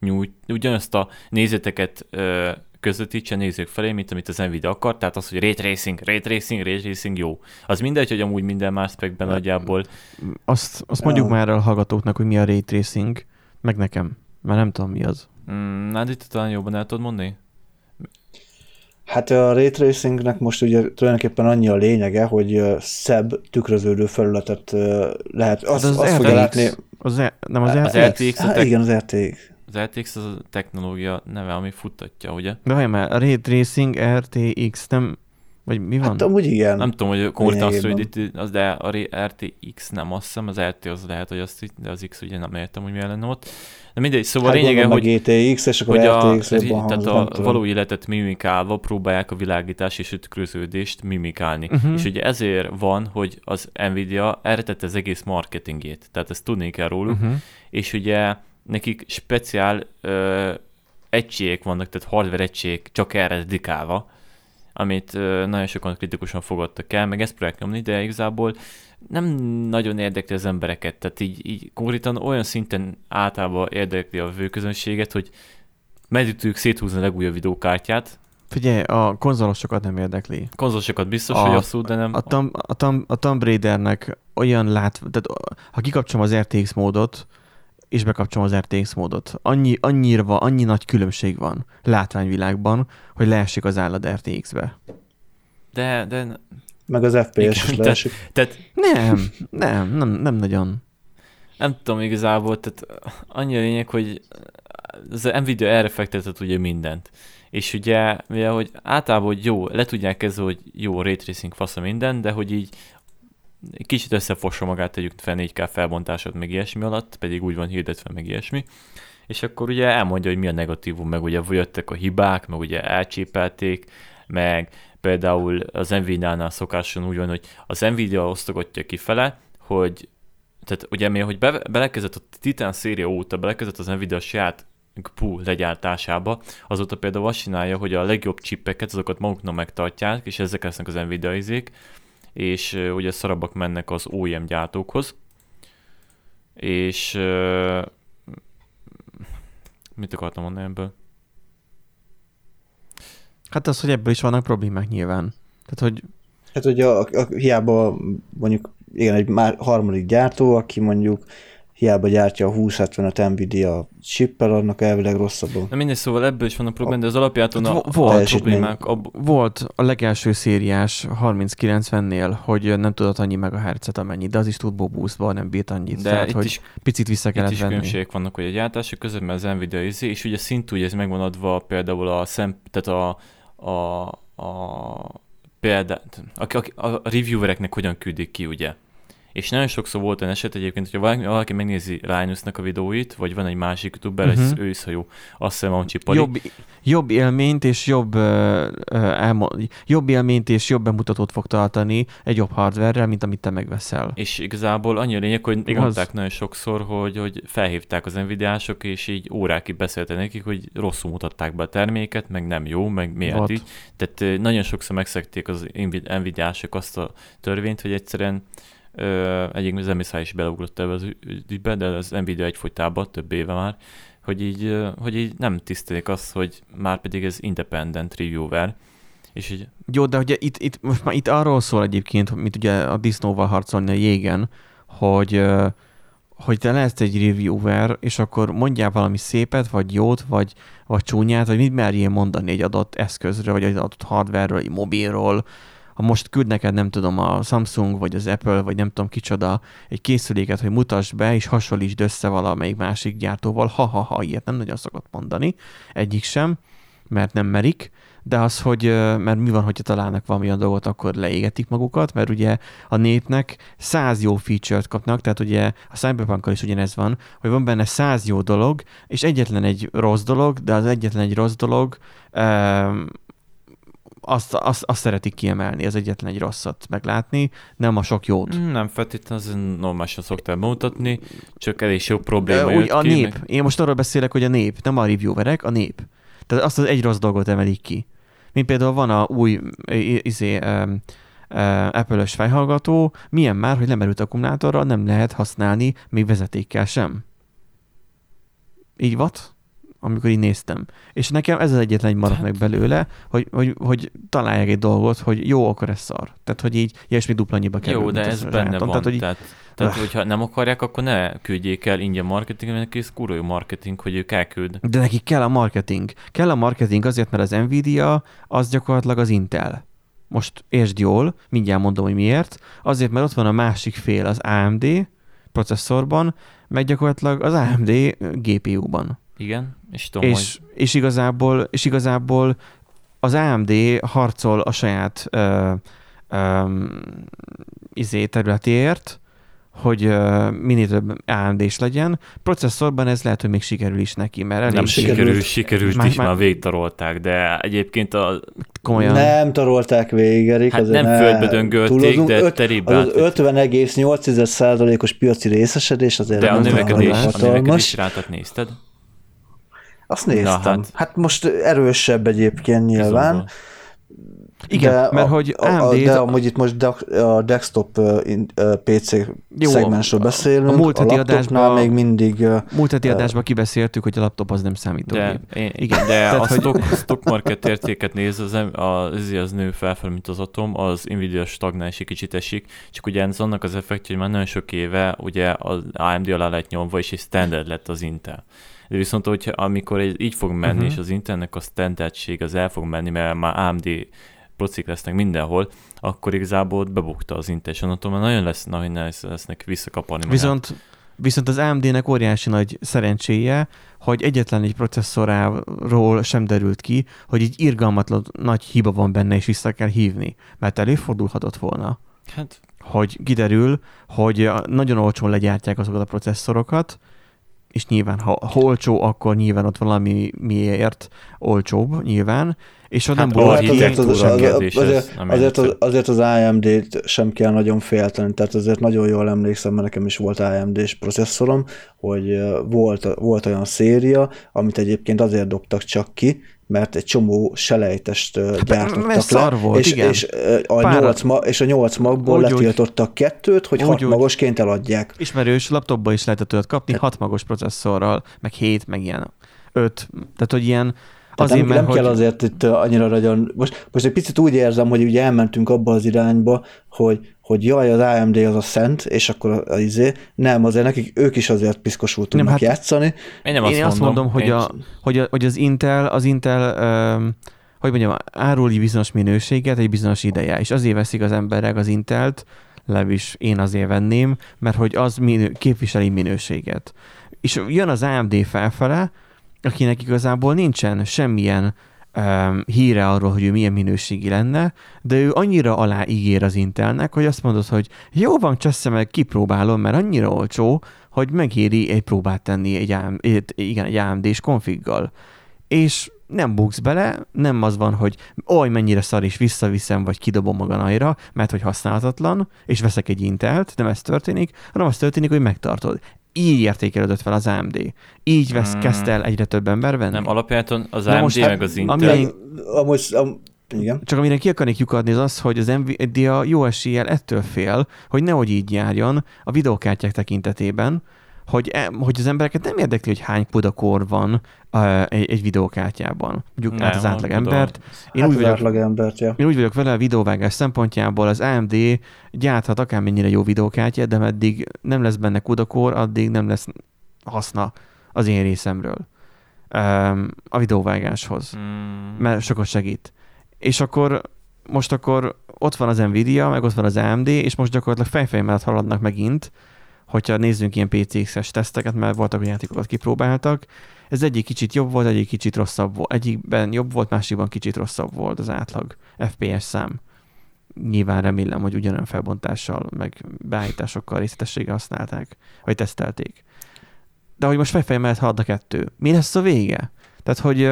nyújt, ugyanazt a nézeteket ö, közvetítse nézők felé, mint amit az Nvidia akar, tehát az, hogy ray tracing, ray tracing, ray tracing jó. Az mindegy, hogy amúgy minden más spekben nagyjából. Azt, azt mondjuk már el a hallgatóknak, hogy mi a ray tracing, meg nekem, mert nem tudom mi az. Mm, Nádi, te talán jobban el tudod mondani? Hát a ray tracingnek most ugye tulajdonképpen annyi a lényege, hogy szebb tükröződő felületet lehet. Azt, Hát az azt fogja RTX. látni. Az, nem az, Az RTX? RTX, Hát igen, az RTX. Az RTX az a technológia neve, ami futtatja, ugye? De várj már, a Ray Tracing RTX nem, vagy mi van? Hát amúgy igen. Nem tudom, hogy konkrétan azt, hogy itt, az, de a RTX nem, azt hiszem, az RT az lehet, hogy azt, itt- de az X ugye nem értem, hogy milyen lenne ott. De mindegy, szóval hát a lényege, hogy, a GTX, és akkor hogy a, RTX jobban tehát a tudom. való életet mimikálva próbálják a világítás és a tükröződést mimikálni. Mhm. És ugye ezért van, hogy az Nvidia erre tette az egész marketingét, tehát ezt tudni kell róluk, Uh-huh. és ugye nekik speciál ö, egységek vannak, tehát hardware egységek csak erre dedikálva, amit ö, nagyon sokan kritikusan fogadtak el, meg ezt próbálják nyomni, de igazából nem nagyon érdekli az embereket, tehát így, így konkrétan olyan szinten általában érdekli a vőközönséget, hogy meddig tudjuk széthúzni a legújabb videókártyát, Figyelj, a konzolosokat nem érdekli. konzolosokat biztos, A- hogy abszolút, de nem... A, Tom, a, Tom, a Tomb Raidernek olyan lát, tehát ha kikapcsolom az RTX módot, és bekapcsolom az RTX módot, annyi, annyira, annyi nagy különbség van látványvilágban, hogy leesik az állad RTX-be. De, de Meg az FPS Igen, is tehát- leesik. tehát Nem, nem, nem, nem nagyon. nem tudom igazából, tehát annyi a lényeg, hogy az Nvidia erre fektetett ugye mindent. És ugye, mivel hogy általában hogy jó, le tudják ez, hogy jó, ray tracing fasz a minden, de hogy így kicsit összefossa magát, tegyük fel 4K felbontásod meg ilyesmi alatt, pedig úgy van hirdetve meg ilyesmi. És akkor ugye elmondja, hogy mi a negatívum, meg ugye jöttek a hibák, meg ugye elcsépelték, meg például az Nvidia-nál szokáson úgy van, hogy az Nvidia osztogatja kifele, hogy tehát ugye mi, hogy be, belekezdett a Titan széria óta, belekezdett az Nvidia saját GPU legyártásába, azóta például azt csinálja, hogy a legjobb csippeket, azokat maguknak megtartják, és ezek lesznek az Nvidia izék, és ugye szarabbak mennek az OEM gyártókhoz, és mit akartam mondani ebből? Hát az, hogy ebből is vannak problémák nyilván. Tehát, hogy Hát ugye a, a, hiába mondjuk igen, egy már harmadik gyártó, aki mondjuk hiába gyártja a 2075 Nvidia chippel, annak elvileg rosszabbul. Na mindegy, szóval ebből is vannak problémák, de az alapjáton a, Vo- a volt problémák ab, volt a legelső szériás 3090-nél, hogy nem tudott annyi megahertzet amennyi, de az is turbo boostban nem bírt annyit. de tehát, itt hogy is picit vissza Itt kellett is venni. különbségek vannak, hogy a gyártások között, mert az Nvidia izé, és ugye szintúgy ez megvan adva például a szem, tehát a, a, a példát, a, a, a reviewereknek hogyan küldik ki, ugye. És nagyon sokszor volt olyan eset egyébként, hogyha valaki, valaki megnézi Linusnak a videóit, vagy van egy másik youtuber, uh-huh. Mhm. ő is, ha jó, azt hiszem van Csipali. Jobb, jobb élményt és jobb, uh, elmo- jobb élményt és jobb bemutatót fog tartani egy jobb hardware mint amit te megveszel. És igazából annyi a lényeg, hogy Igaz? mondták nagyon sokszor, hogy, hogy felhívták az Nvidia-sok, és így órákig beszéltek nekik, hogy rosszul mutatták be a terméket, meg nem jó, meg miért Volt. így. Tehát nagyon sokszor megszekték az Nvi- Nvidia-sok azt a törvényt, hogy egyszerűen egyik az MSI is beleugrott ebbe az ügybe, de az Nvidia egyfolytában több éve már, hogy így, hogy így nem tisztelik azt, hogy már pedig ez independent reviewer, és így Jó, de ugye itt, itt, most már itt arról szól egyébként, mint ugye a disznóval harcolni a jégen, hogy, hogy te lehetsz egy reviewer, és akkor mondjál valami szépet, vagy jót, vagy, vagy csúnyát, vagy mit merjél mondani egy adott eszközről, vagy egy adott hardware egy mobilról, ha most küld neked, nem tudom, a Samsung, vagy az Apple, vagy nem tudom kicsoda, egy készüléket, hogy mutasd be, és hasonlítsd össze valamelyik másik gyártóval, ha-ha-ha, ilyet nem nagyon szokott mondani, egyik sem, mert nem merik, de az, hogy, mert mi van, hogyha találnak valami olyan dolgot, akkor leégetik magukat, mert ugye a népnek száz jó feature-t kapnak, tehát ugye a cyberpunk is ugyanez van, hogy van benne száz jó dolog, és egyetlen egy rossz dolog, de az egyetlen egy rossz dolog, azt, azt, azt szeretik kiemelni, az egyetlen egy rosszat meglátni, nem a sok jót. Mm, Nem feltétlenül, az normálisan szokták bemutatni, csak elég sok probléma úgy, a ki, nép. meg- Én most arról beszélek, hogy a nép, nem a reviewerek, a nép. Tehát azt az egy rossz dolgot emelik ki. Mint például van a új izé, um, Apple-ös fejhallgató, milyen már, hogy lemerült akkumulátorral nem lehet használni még vezetékkel sem. Így volt? Amikor így néztem. És nekem ez az egyetlen egy maradt meg belőle, hogy, hogy, hogy találják egy dolgot, hogy jó, akkor ez szar. Tehát, hogy így ilyesmi dupla annyiba kerül. Jó, de ez benne sajátom. van. Tehát, hogy tehát, tehát Ah. hogyha nem akarják, akkor ne küldjék el ingyen marketing, mert ez kurva jó marketing, hogy ők elküld. De nekik kell a marketing. Kell a marketing azért, mert az Nvidia az gyakorlatilag az Intel. Most értsd jól, mindjárt mondom, hogy miért. Azért, mert ott van a másik fél, az AMD processzorban, meg gyakorlatilag az AMD GPU-ban. Igen, és tudom, És, és, igazából, és igazából az AMD harcol a saját ö, ö, izé területéért, hogy minél több amd is legyen. Processzorban ez lehet, hogy még sikerül is neki, mert elég nem sikerült. sikerült, sikerült Már- is, már- már végigtarolták, de egyébként a, komolyan. Nem tarolták végig, Erik. Hát nem ne földbe döngölték, de Öt- terébe Az át- 50,8%-os piaci részesedés azért de a nem növekedés, olyan a növekedés rátat nézted? Azt néztem. Na, hát. hát. most erősebb egyébként nyilván. Bizonyból. Igen, de mert a, hogy a, a, AMD de amúgy itt most de- a desktop uh, PC Jó, szegmensről a- beszélünk, a múlt a heti laptopnál adásban- még mindig uh, múlt heti adásban kibeszéltük, hogy a laptop az nem számítógép. De, én, Igen. de Tehát, a hogy- stock, stock market értéket néz, az, az, az nő felfelé, mint az atom, az Nvidia stagnál és egy kicsit esik, csak ugye ez annak az effektje, hogy már nagyon sok éve ugye az AMD alá lett nyomva, és egy standard lett az Intel. De viszont, hogyha amikor ez így fog menni, uh-huh. és az Intelnek a standardség az el fog menni, mert már AMD procik lesznek mindenhol, akkor igazából bebukta az Intel, és onnantól már nagyon lesz, nagyon lesz, lesznek visszakaparni magát. Viszont, viszont az AMD-nek óriási nagy szerencséje, hogy egyetlen egy processzoráról sem derült ki, hogy egy irgalmatlan nagy hiba van benne, és vissza kell hívni. Mert előfordulhatott volna, Hát hogy kiderül, hogy nagyon olcsón legyártják azokat a processzorokat, és nyilván, ha olcsó, akkor nyilván ott valami miért olcsóbb, nyilván, és ott Hát nem volt azért az, az, az, azért, azért, az, azért az AMD-t sem kell nagyon félteni, tehát azért nagyon jól emlékszem, mert nekem is volt AMD-s processzorom, hogy volt, volt olyan széria, amit egyébként azért dobtak csak ki, mert egy csomó selejtest ö, gyártottak szar le, volt, és, igen. és, a Pár- 8 ma, és a 8 magból Úgy, úgy. letiltottak kettőt, hogy Úgy, hat úgy. magosként eladják. Ismerős laptopba is lehetett olyat kapni, hat magos processzorral, meg hét, meg ilyen öt. Tehát, hogy ilyen Tehát azért, nem, mert nem hogy... kell azért itt annyira nagyon... Most, most egy picit úgy érzem, hogy ugye elmentünk abba az irányba, hogy, hogy jaj, az AMD az a szent, és akkor az izé. Nem, azért nekik ők is azért piszkosul tudnak hát- játszani. én nem Én azt, azt mondom, hogy, én- a, hogy, a, hogy az Intel, az Intel um, hogy mondjam, árul egy bizonyos minőséget egy bizonyos ideje, és azért veszik az emberek az Intelt, legalábbis én azért venném, mert hogy az minő, képviseli minőséget. És jön az AMD felfele, akinek igazából nincsen semmilyen um, híre arról, hogy ő milyen minőségi lenne, de ő annyira alá ígér az Intelnek, hogy azt mondod, hogy jó van, csessze meg, kipróbálom, mert annyira olcsó, hogy megéri egy próbát tenni egy, AM, egy- igen, egy AMD-s konfiggal. És nem buksz bele, nem az van, hogy oly mennyire szar is visszaviszem, vagy kidobom maganajra, mert hogy használhatatlan, és veszek egy Intelt, nem ez történik, hanem az történik, hogy megtartod. Így értékelődött fel az AMD. Így vesz, Hmm. kezdte el egyre több ember venni. Nem, alapjáton az Na AMD most, meg hát, az Intel. Én- Amúgy, am, igen. Csak amire ki akarnék lyukadni, az az, hogy az Nvidia jó eséllyel ettől fél, hogy nehogy így járjon a videókártyák tekintetében, hogy, e, hogy az embereket nem érdekli, hogy hány kudakor van uh, egy, egy videókártyában. Mondjuk hát az Nem, átlag embert. Én, hát úgy az vagyok, átlag embert, ja. én úgy vagyok vele a videóvágás szempontjából, az AMD gyárthat akármennyire jó videókártyát, de meddig nem lesz benne kudakor, addig nem lesz haszna az én részemről um, a videóvágáshoz Mm, mert sokat segít. És akkor most akkor ott van az Nvidia, meg ott van az AMD, és most gyakorlatilag fejfej mellett haladnak megint, hogyha nézzünk ilyen PCX-es teszteket, mert voltak olyan játékokat kipróbáltak. Ez egyik kicsit jobb volt, egyik kicsit rosszabb volt. Egyikben jobb volt, másikban kicsit rosszabb volt az átlag FPS szám. Nyilván remélem, hogy ugyanolyan felbontással, meg beállításokkal részletességgel használták, vagy tesztelték. De hogy most fejfej mellett halad a kettő. Mi lesz a vége? Tehát, hogy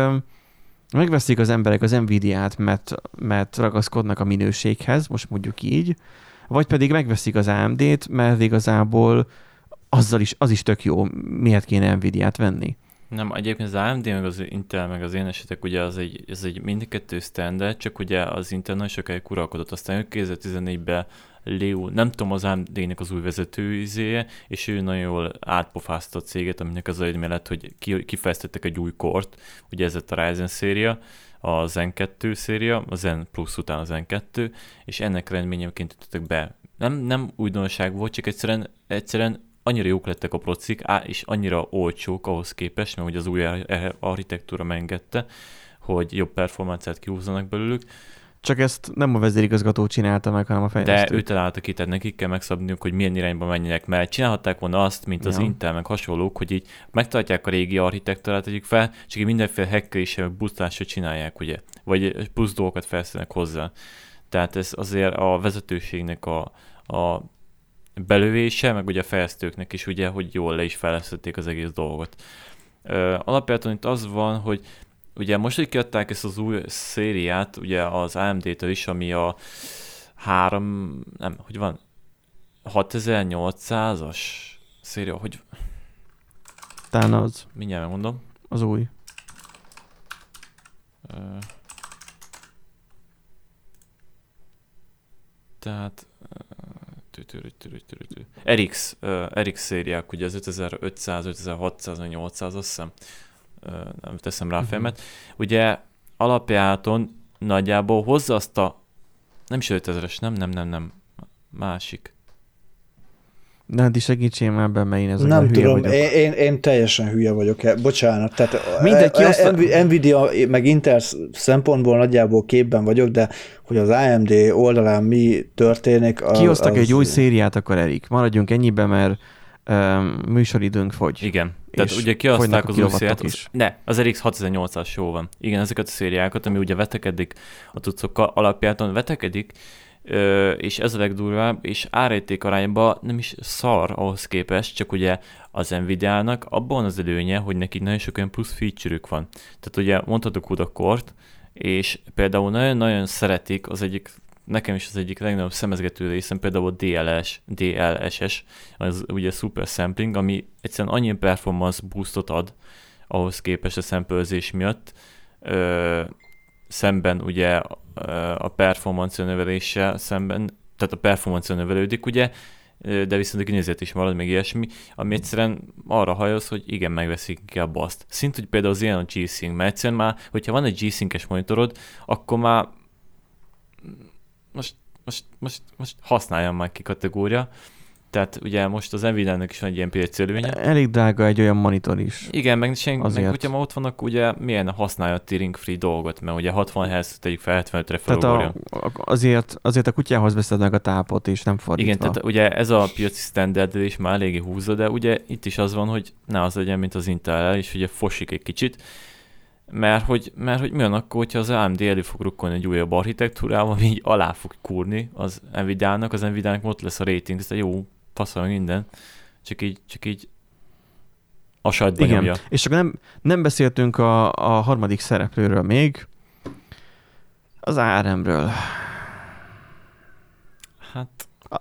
megveszik az emberek az Nvidia-t, mert, mert ragaszkodnak a minőséghez, most mondjuk így, vagy pedig megveszik az AMD-t, mert igazából azzal is, az is tök jó, miért kéne Nvidia-t venni. Nem, egyébként az AMD, meg az Intel, meg az én esetek, ugye az egy, ez egy mindkettő standard, csak ugye az Intel nagyon sokáig uralkodott, aztán 2014-ben Leo, nem tudom az AMD-nek az új vezető izéje, és ő nagyon jól átpofázta a céget, aminek az eredmény lett, hogy kifejeztettek egy új kort, ugye ez a Ryzen széria, a Zen 2 széria, a Zen Plus után a Zen 2, és ennek eredményeként ütöttek be. Nem, nem újdonság volt, csak egyszerűen, egyszerűen annyira jók lettek a procik, és annyira olcsók ahhoz képest, mert ugye az új architektúra megengedte, hogy jobb performanciát kihúzzanak belőlük, csak ezt nem a vezérigazgató csinálta meg, hanem a fejlesztő. De ő találta ki, tehát nekik kell megszabniuk, hogy milyen irányba menjenek, mert csinálhatták volna azt, mint az ja. Intel, meg hasonlók, hogy így megtartják a régi architektúrát, tegyük fel, csak így mindenféle hackeréssel, meg boostásra csinálják, ugye, vagy plusz dolgokat felszínek hozzá. Tehát ez azért a vezetőségnek a, a belövése, meg ugye a fejlesztőknek is ugye, hogy jól le is fejlesztették az egész dolgot. Alapvetően itt az van, hogy Ugye most, hogy kiadták ezt az új szériát, ugye az AMD-től is, ami a három, nem, hogy van, 6800-as széria, hogy... Talán az. Mindjárt megmondom. Az új. tehát RX, RX szériák, ugye az 5500, 5600, 800, azt hiszem nem teszem rá a mhm. fejemet. Uh-huh. Ugye alapjáton nagyjából hozza azt a, nem is 5000-es, nem, nem, nem, nem, másik. De hát is segítsél már ebben, mert én ez Nem tudom, vagyok. Én, én, én, teljesen hülye vagyok, e, bocsánat. Tehát Mindenki azt... Nvidia meg Intel szempontból nagyjából képben vagyok, de hogy az AMD oldalán mi történik... Az, Kihoztak az... egy új szériát, akkor Erik. Maradjunk ennyibe, mert um, műsoridőnk fogy. Igen. Tehát ugye kihozták az új szériát. Is. Ne, az RX 6800 jó van. Igen, ezeket a szériákat, ami ugye vetekedik a tucokkal, alapjáton vetekedik, és ez a legdurvább, és árérték arányban nem is szar ahhoz képest, csak ugye az Nvidia-nak abban az előnye, hogy neki nagyon sok olyan plusz feature van. Tehát ugye mondhatok oda kort, és például nagyon-nagyon szeretik az egyik nekem is az egyik legnagyobb szemezgető részem például a DLS, DLSS, az ugye super sampling, ami egyszerűen annyi performance boostot ad ahhoz képest a szempelzés miatt, ö, szemben ugye a performance növeléssel szemben, tehát a performance növelődik ugye, de viszont a kinézet is marad, még ilyesmi, ami egyszerűen arra hajoz, hogy igen, megveszik inkább azt. Szint, hogy például az ilyen a G-Sync, mert egyszerűen már, hogyha van egy G-Sync-es monitorod, akkor már most, most, most, most használjam már ki kategória. Tehát ugye most az Nvidia-nek is van egy ilyen piaci előnye. Elég drága egy olyan monitor is. Igen, meg, sen, meg hogyha ma ott vannak, ugye milyen használja a tearing free dolgot, mert ugye 60 Hz tegyük fel 75-re Tehát a, azért, azért a kutyához veszed meg a tápot, és nem fordítva. Igen, tehát ugye ez a piaci standard is már eléggé húzza, de ugye itt is az van, hogy ne az legyen, mint az Intel, és ugye fosik egy kicsit, mert hogy, mert hogy mi van akkor, hogyha az AMD elő fog rukkolni egy újabb architektúrával, ami így alá fog kurni az Nvidia-nak, az Nvidia-nak ott lesz a rating, ez jó, passzol minden, csak így, csak így a sajtba Igen, nyomja. és akkor nem, nem beszéltünk a, a harmadik szereplőről még, az ARM-ről. Hát... A,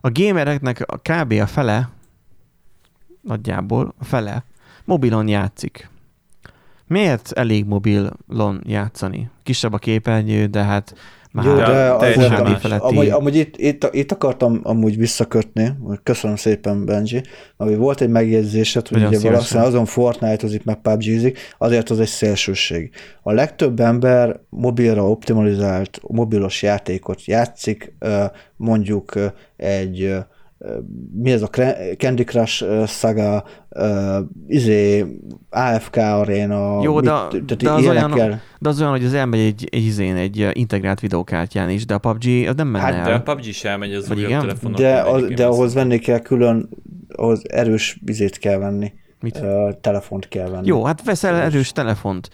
a gamereknek a kb. a fele, nagyjából a fele, mobilon játszik. Miért elég mobilon játszani? Kisebb a képernyő, de hát már Jó, de azért, feletti... amúgy, amúgy itt, itt, itt, akartam amúgy visszakötni, köszönöm szépen Benji, ami volt egy megjegyzésed, hogy ugye valaki azon Fortnite-ozik, meg pubg azért az egy szélsőség. A legtöbb ember mobilra optimalizált mobilos játékot játszik, mondjuk egy mi ez a Candy Crush saga, uh, izé, AFK Arena, Jó, de, mit, de, az olyan, de az olyan, hogy az elmegy egy, egy izén, egy integrált videókártyán is, de a PUBG az nem menne hát, el. De a PUBG sem megy az újabb telefonon. De, az, de ahhoz venni kell külön, ahhoz erős vizét kell venni. Mit? Uh, telefont kell venni. Jó, hát veszel erős telefont.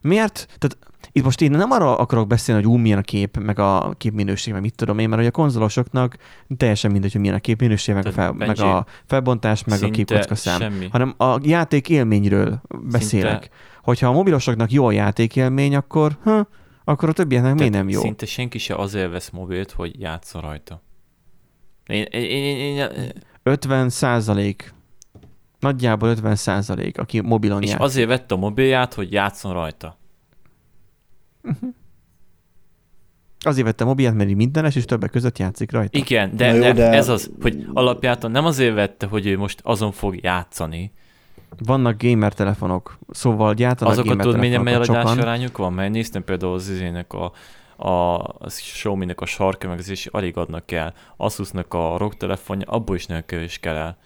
Miért? Tehát itt most én nem arra akarok beszélni, hogy ú, milyen a kép, meg a képminőség, meg mit tudom én, mert hogy a konzolosoknak teljesen mindegy, hogy milyen a képminőség, meg, a, fel, meg a felbontás, meg a képkocka szám. Semmi. Hanem a játék élményről beszélek. Szinte... Hogyha a mobilosoknak jó a játékélmény, akkor, ha, akkor a többieknek miért nem jó? Szinte senki se azért vesz mobilt, hogy játszol rajta. Én, én, én, én, én... 50 százalék Nagyjából 50 százalék, aki mobilon És jár. azért vette a mobilját, hogy játszon rajta. Azért vette a mobilját, mert így mindenes, és többek között játszik rajta. Igen, de, jó, de, de- ez az, hogy alapjában nem azért vette, hogy ő most azon fog játszani. Vannak gamer telefonok, szóval gyártanak Azokat gamer tudod, milyen sokan. arányuk van? Mert néztem például az izének a, a, a Xiaomi-nek a sarka, meg az is alig adnak el. Asusnak a ROG telefonja, abból is nagyon kevés kell el.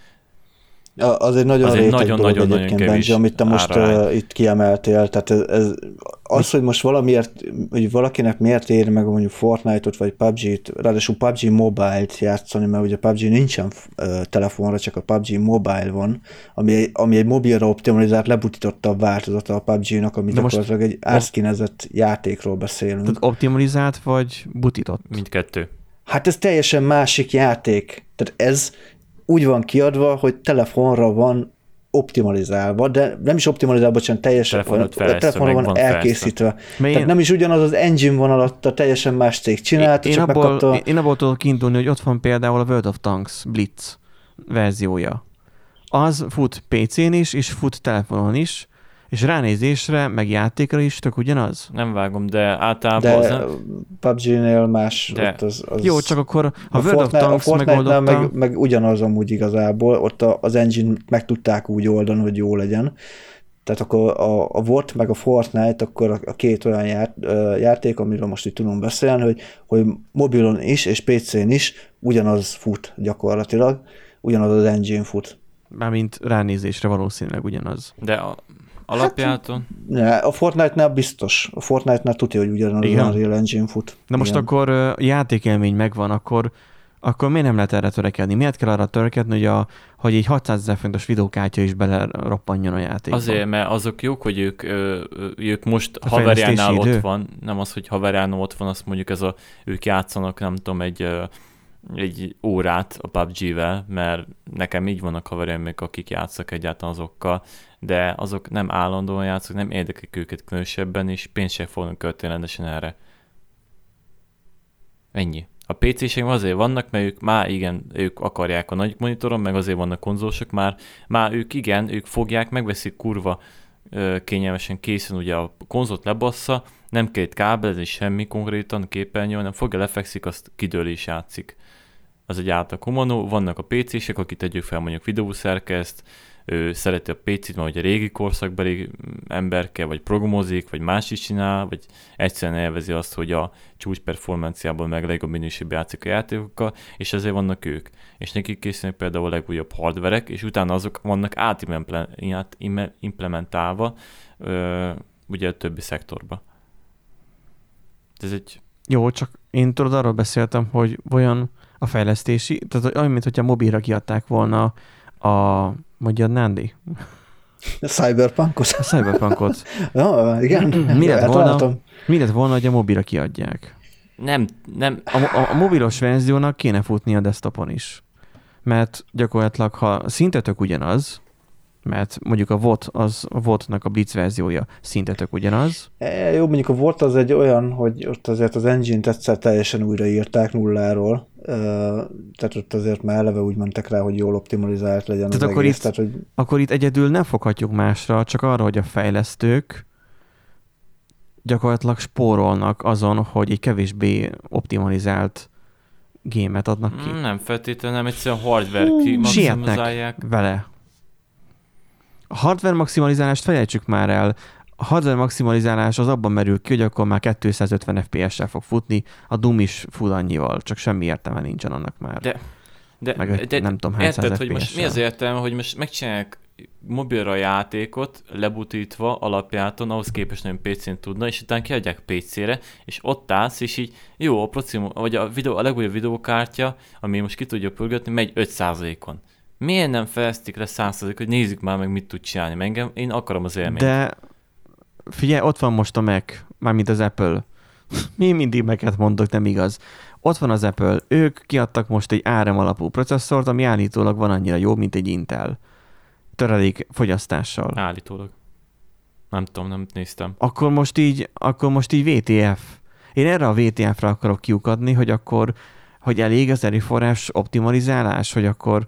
Az egy nagyon Az egy réteg nagyon- dolog nagyon- nagyon egyébként, kevés Benji, amit te most uh, itt kiemeltél. Tehát ez, ez, az, hogy most valamiért, hogy valakinek miért ér meg mondjuk Fortnite-ot vagy PUBG-t, ráadásul PUBG Mobile-t játszani, mert ugye PUBG nincsen uh, telefonra, csak a PUBG Mobile van, ami, egy- ami egy mobilra optimalizált, lebutítottabb változata a PUBG-nak, ami De most- gyakorlatilag egy árszkinezett játékról beszélünk. Tehát optimalizált vagy butított? Mindkettő. Hát ez teljesen másik játék. Tehát ez úgy van kiadva, hogy telefonra van optimalizálva, de nem is optimalizálva, bocsánat, teljesen Telefonot a fejlesztve, telefonra van elkészítve. Mert Tehát én, nem is ugyanaz az engine van alatta, teljesen más cég csinálta, én, csak abból, megkapta... én, én abból tudok kiindulni, hogy ott van például a World of Tanks Blitz verziója. Az fut PC-n is, és fut telefonon is, és ránézésre, meg játékra is tök ugyanaz. Nem vágom, de általában de az nem, PUBG-nél más, De- ott az, az... Jó, csak akkor ha a World of Fortnite, a Tanks Fortnite-nál megoldotta, meg, meg ugyanaz amúgy igazából, ott a, az engine meg tudták úgy oldani, hogy jó legyen. Tehát akkor a, a VOT meg a Fortnite, akkor a, a két olyan ját, játék, amiről most itt tudunk beszélni, hogy, hogy mobilon is és PC-n is ugyanaz fut gyakorlatilag, ugyanaz az engine fut. mármint ránézésre valószínűleg ugyanaz. de a, alapjáton, Ne, a Fortnite-nál biztos. A Fortnite-nál tudja, hogy ugyanaz Igen. az Unreal Engine fut. Na most Igen. akkor ö, játékelmény megvan, akkor akkor miért nem lehet erre törekedni? Miért kell arra törekedni, hogy, a, hogy egy 600 ezer fontos videókártya is beleroppanjon a játékba? azért, mert azok jók, hogy ők, ők most A haverjánál idő? ott van, nem az, hogy haverjánál ott van, azt mondjuk ez a, ők játszanak, nem tudom, egy, egy órát a PUBG-vel, mert nekem így vannak haverjaim, akik játszak egyáltalán azokkal, de azok nem állandóan játszok, nem érdeklik őket különösebben, és pénzt sem fognak rendesen erre. Ennyi. A PC-sek azért vannak, mert ők már igen, ők akarják a nagy monitoron, meg azért vannak konzolosok már, már ők igen, ők fogják, megveszik kurva kényelmesen készen, ugye a konzolt lebassza, nem kell itt kábelezni semmi konkrétan képernyőn, nem fogja, lefekszik, azt kidől is játszik. Az egy átlag humanó, vannak a PC-sek, akit tegyük fel mondjuk videószerkeszt, ő szereti a PC-t, mert ugye régi korszakbeli emberke, vagy programozik, vagy más is csinál, vagy egyszerűen élvezi azt, hogy a csúcs performanciából meg legjobb minőségben játszik a játékokkal, és ezért vannak ők. És nekik készülnek például a legújabb hardverek, és utána azok vannak átimplementálva implementálva ö, ugye a többi szektorba. Ez egy Jó, csak én tudod, arról beszéltem, hogy olyan a fejlesztési, tehát olyan, mint hogyha mobilra kiadták volna a, mondjad Nandi, A Cyberpunkot? a Cyberpunkot. Ja, igen. Mi lett Hát volna? Mi lett volna, hogy a mobilra kiadják? nem, nem, A, a, a mobilos verziónak kéne futni a desktopon is. Mert gyakorlatilag, ha szinte tök ugyanaz, mert mondjuk a VOT, az a VOT-nak a Blitz verziója szinte tök ugyanaz, E, jó, mondjuk a volt az egy olyan, hogy ott azért az engine-t egyszer teljesen újraírták nulláról, e, tehát ott azért már eleve úgy mentek rá, hogy jól optimalizált legyen Tehát az akkor egész, itt- tehát hogy akkor itt egyedül nem foghatjuk másra, csak arra, hogy a fejlesztők gyakorlatilag spórolnak azon, hogy egy kevésbé optimalizált gémet adnak ki. Nem feltétlenül, nem egyszerűen hardware ki maximalizálják. vele. A hardware maximalizálást felejtsük már el. A hardware maximalizálás az abban merül ki, hogy akkor már 250 FPS-sel fog futni, a Doom is fut annyival, csak semmi értelme nincsen annak már. De- De, Meg de nem tudom hány érted, hogy most mi az értelme, hogy most megcsinálják mobilra játékot, lebutítva alapjáton, ahhoz képest nem PC-n tudna, és utána kiadják PC-re, és ott állsz, és így jó, a Proximo, vagy a, videó, a legújabb videókártya, ami most ki tudja pörgetni, megy 5%-on. Miért nem fejeztik le 100%, hogy nézzük már meg, mit tud csinálni, mert engem, én akarom az élményt. De figyelj, ott van most a Mac, mármint az Apple. Mi mindig Mac-et mondok, nem igaz. Ott van az Apple, ők kiadtak most egy ARM alapú processzort, ami állítólag van annyira jó, mint egy Intel. Töredék fogyasztással. Állítólag. Nem tudom, nem néztem. Akkor most így, akkor most így VTF. Én erre a VTF-re akarok kiukadni, hogy akkor, hogy elég az erőforrás optimalizálás, hogy akkor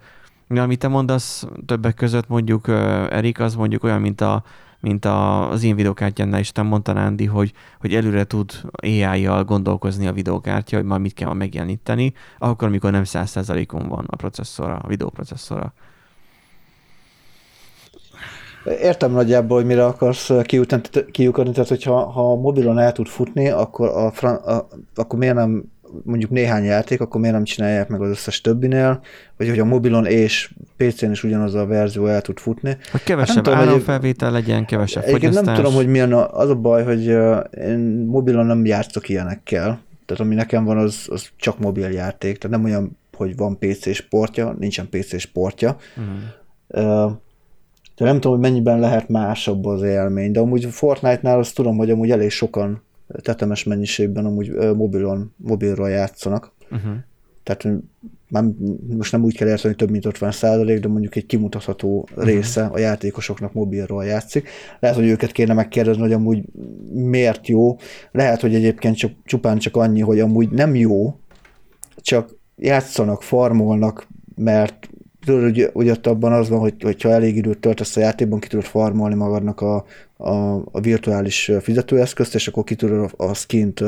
De amit te mondasz többek között mondjuk, Erik, az mondjuk olyan, mint a, mint az én videokártyámnál is te mondta Nándi, hogy, hogy előre tud AI-jal gondolkozni a videokártya, hogy majd mit kell megjeleníteni, akkor, amikor nem 100%-on van a processzora, a videóprocesszora. Értem nagyjából, hogy mire akarsz kiukadni, tehát hogyha ha a mobilon el tud futni, akkor, a, a, akkor miért nem mondjuk néhány játék, akkor miért nem csinálják meg az összes többinél, vagy hogy a mobilon és PC-n is ugyanaz a verzió el tud futni. Hogy kevesebb hát áramfelvétel legyen, kevesebb fogyasztás. nem tudom, hogy milyen a, az a baj, hogy én mobilon nem játszok ilyenekkel. Tehát ami nekem van, az, az csak mobil játék. Tehát nem olyan, hogy van PC sportja, nincsen PC sportja. Uh-huh. Uh, de nem tudom, hogy mennyiben lehet másabb az élmény, de amúgy Fortnite-nál azt tudom, hogy amúgy elég sokan tetemes mennyiségben amúgy mobilon, mobilról játszanak. Uh-huh. Tehát már most nem úgy kell érteni, hogy több mint 50 százalék, de mondjuk egy kimutatható uh-huh. része a játékosoknak mobilról játszik. Lehet, hogy őket kéne megkérdezni, hogy amúgy miért jó. Lehet, hogy egyébként csak, csupán csak annyi, hogy amúgy nem jó, csak játszanak, farmolnak, mert tudod, hogy, hogy ott abban az van, hogy, hogyha elég időt töltesz a játékban, ki tudod farmolni magadnak a, a, a virtuális fizetőeszközt, és akkor ki tudod a, skint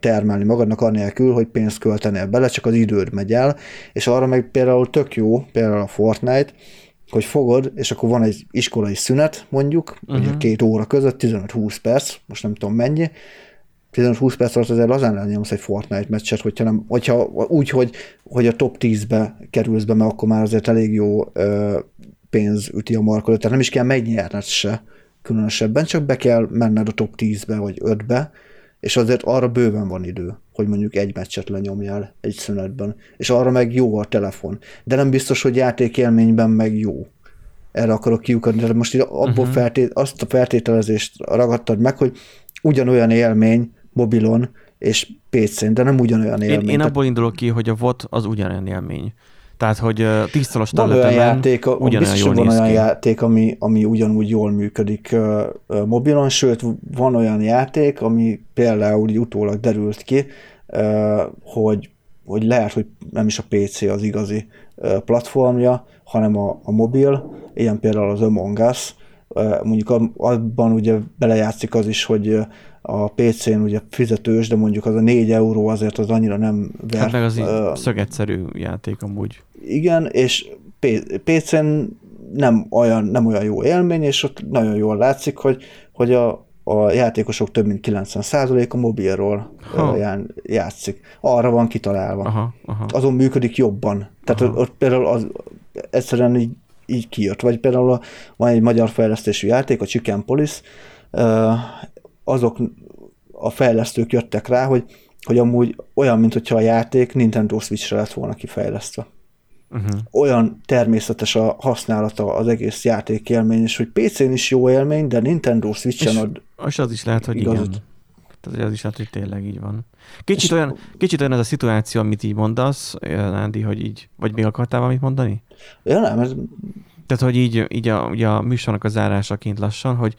termelni magadnak annélkül, hogy pénzt költenél bele, csak az időd megy el, és arra meg például tök jó, például a Fortnite, hogy fogod, és akkor van egy iskolai szünet, mondjuk, uh-huh. ugye két óra között, 15-20 perc, most nem tudom mennyi, 15-20 perc alatt azért lazán elnyomsz egy Fortnite meccset, hogyha, nem, hogyha úgy, hogy, hogy a top 10-be kerülsz be, mert akkor már azért elég jó ö, pénz üti a markodat, tehát nem is kell megnyerned se különösebben, csak be kell menned a top 10-be vagy 5-be, és azért arra bőven van idő, hogy mondjuk egy meccset lenyomjál egy szünetben, és arra meg jó a telefon. De nem biztos, hogy játékélményben meg jó. Erre akarok kiukadni, tehát most abból uh-huh. feltét, azt a feltételezést ragadtad meg, hogy ugyanolyan élmény mobilon és PC-n, de nem ugyanolyan élmény. Én, én abból indulok ki, hogy a VOT az ugyanolyan élmény. Tehát, hogy tisztalos olyan játék, ugyanolyan jól van olyan ki. játék, ami, ami ugyanúgy jól működik uh, mobilon, sőt, van olyan játék, ami például utólag derült ki, uh, hogy, hogy lehet, hogy nem is a PC az igazi uh, platformja, hanem a, a mobil, ilyen például az Among Us, mondjuk abban ugye belejátszik az is, hogy a PC-n ugye fizetős, de mondjuk az a 4 euró azért az annyira nem ver. Hát meg az uh, szögetszerű játék amúgy. Igen, és PC-n nem olyan, nem olyan jó élmény, és ott nagyon jól látszik, hogy, hogy a, a játékosok több mint 90%-a mobilról ha. játszik. Arra van kitalálva. Aha, aha. Azon működik jobban. Tehát aha. ott például az egyszerűen így, így kijött. Vagy például a, van egy magyar fejlesztésű játék, a Chicken Police, azok a fejlesztők jöttek rá, hogy, hogy amúgy olyan, mint hogyha a játék Nintendo Switch-re lett volna kifejlesztve. Uh-huh. Olyan természetes a használata az egész játékélmény, és hogy PC-n is jó élmény, de Nintendo Switch-en ad És az is lehet, hogy igazat. igen. Tehát az is lehet, hogy tényleg így van. Kicsit olyan, kicsit olyan ez a szituáció, amit így mondasz, Nándi, hogy így, vagy még akartál valamit mondani? Ja, nem, ez... Tehát, hogy így, így a, ugye a műsornak a zárásaként lassan, hogy,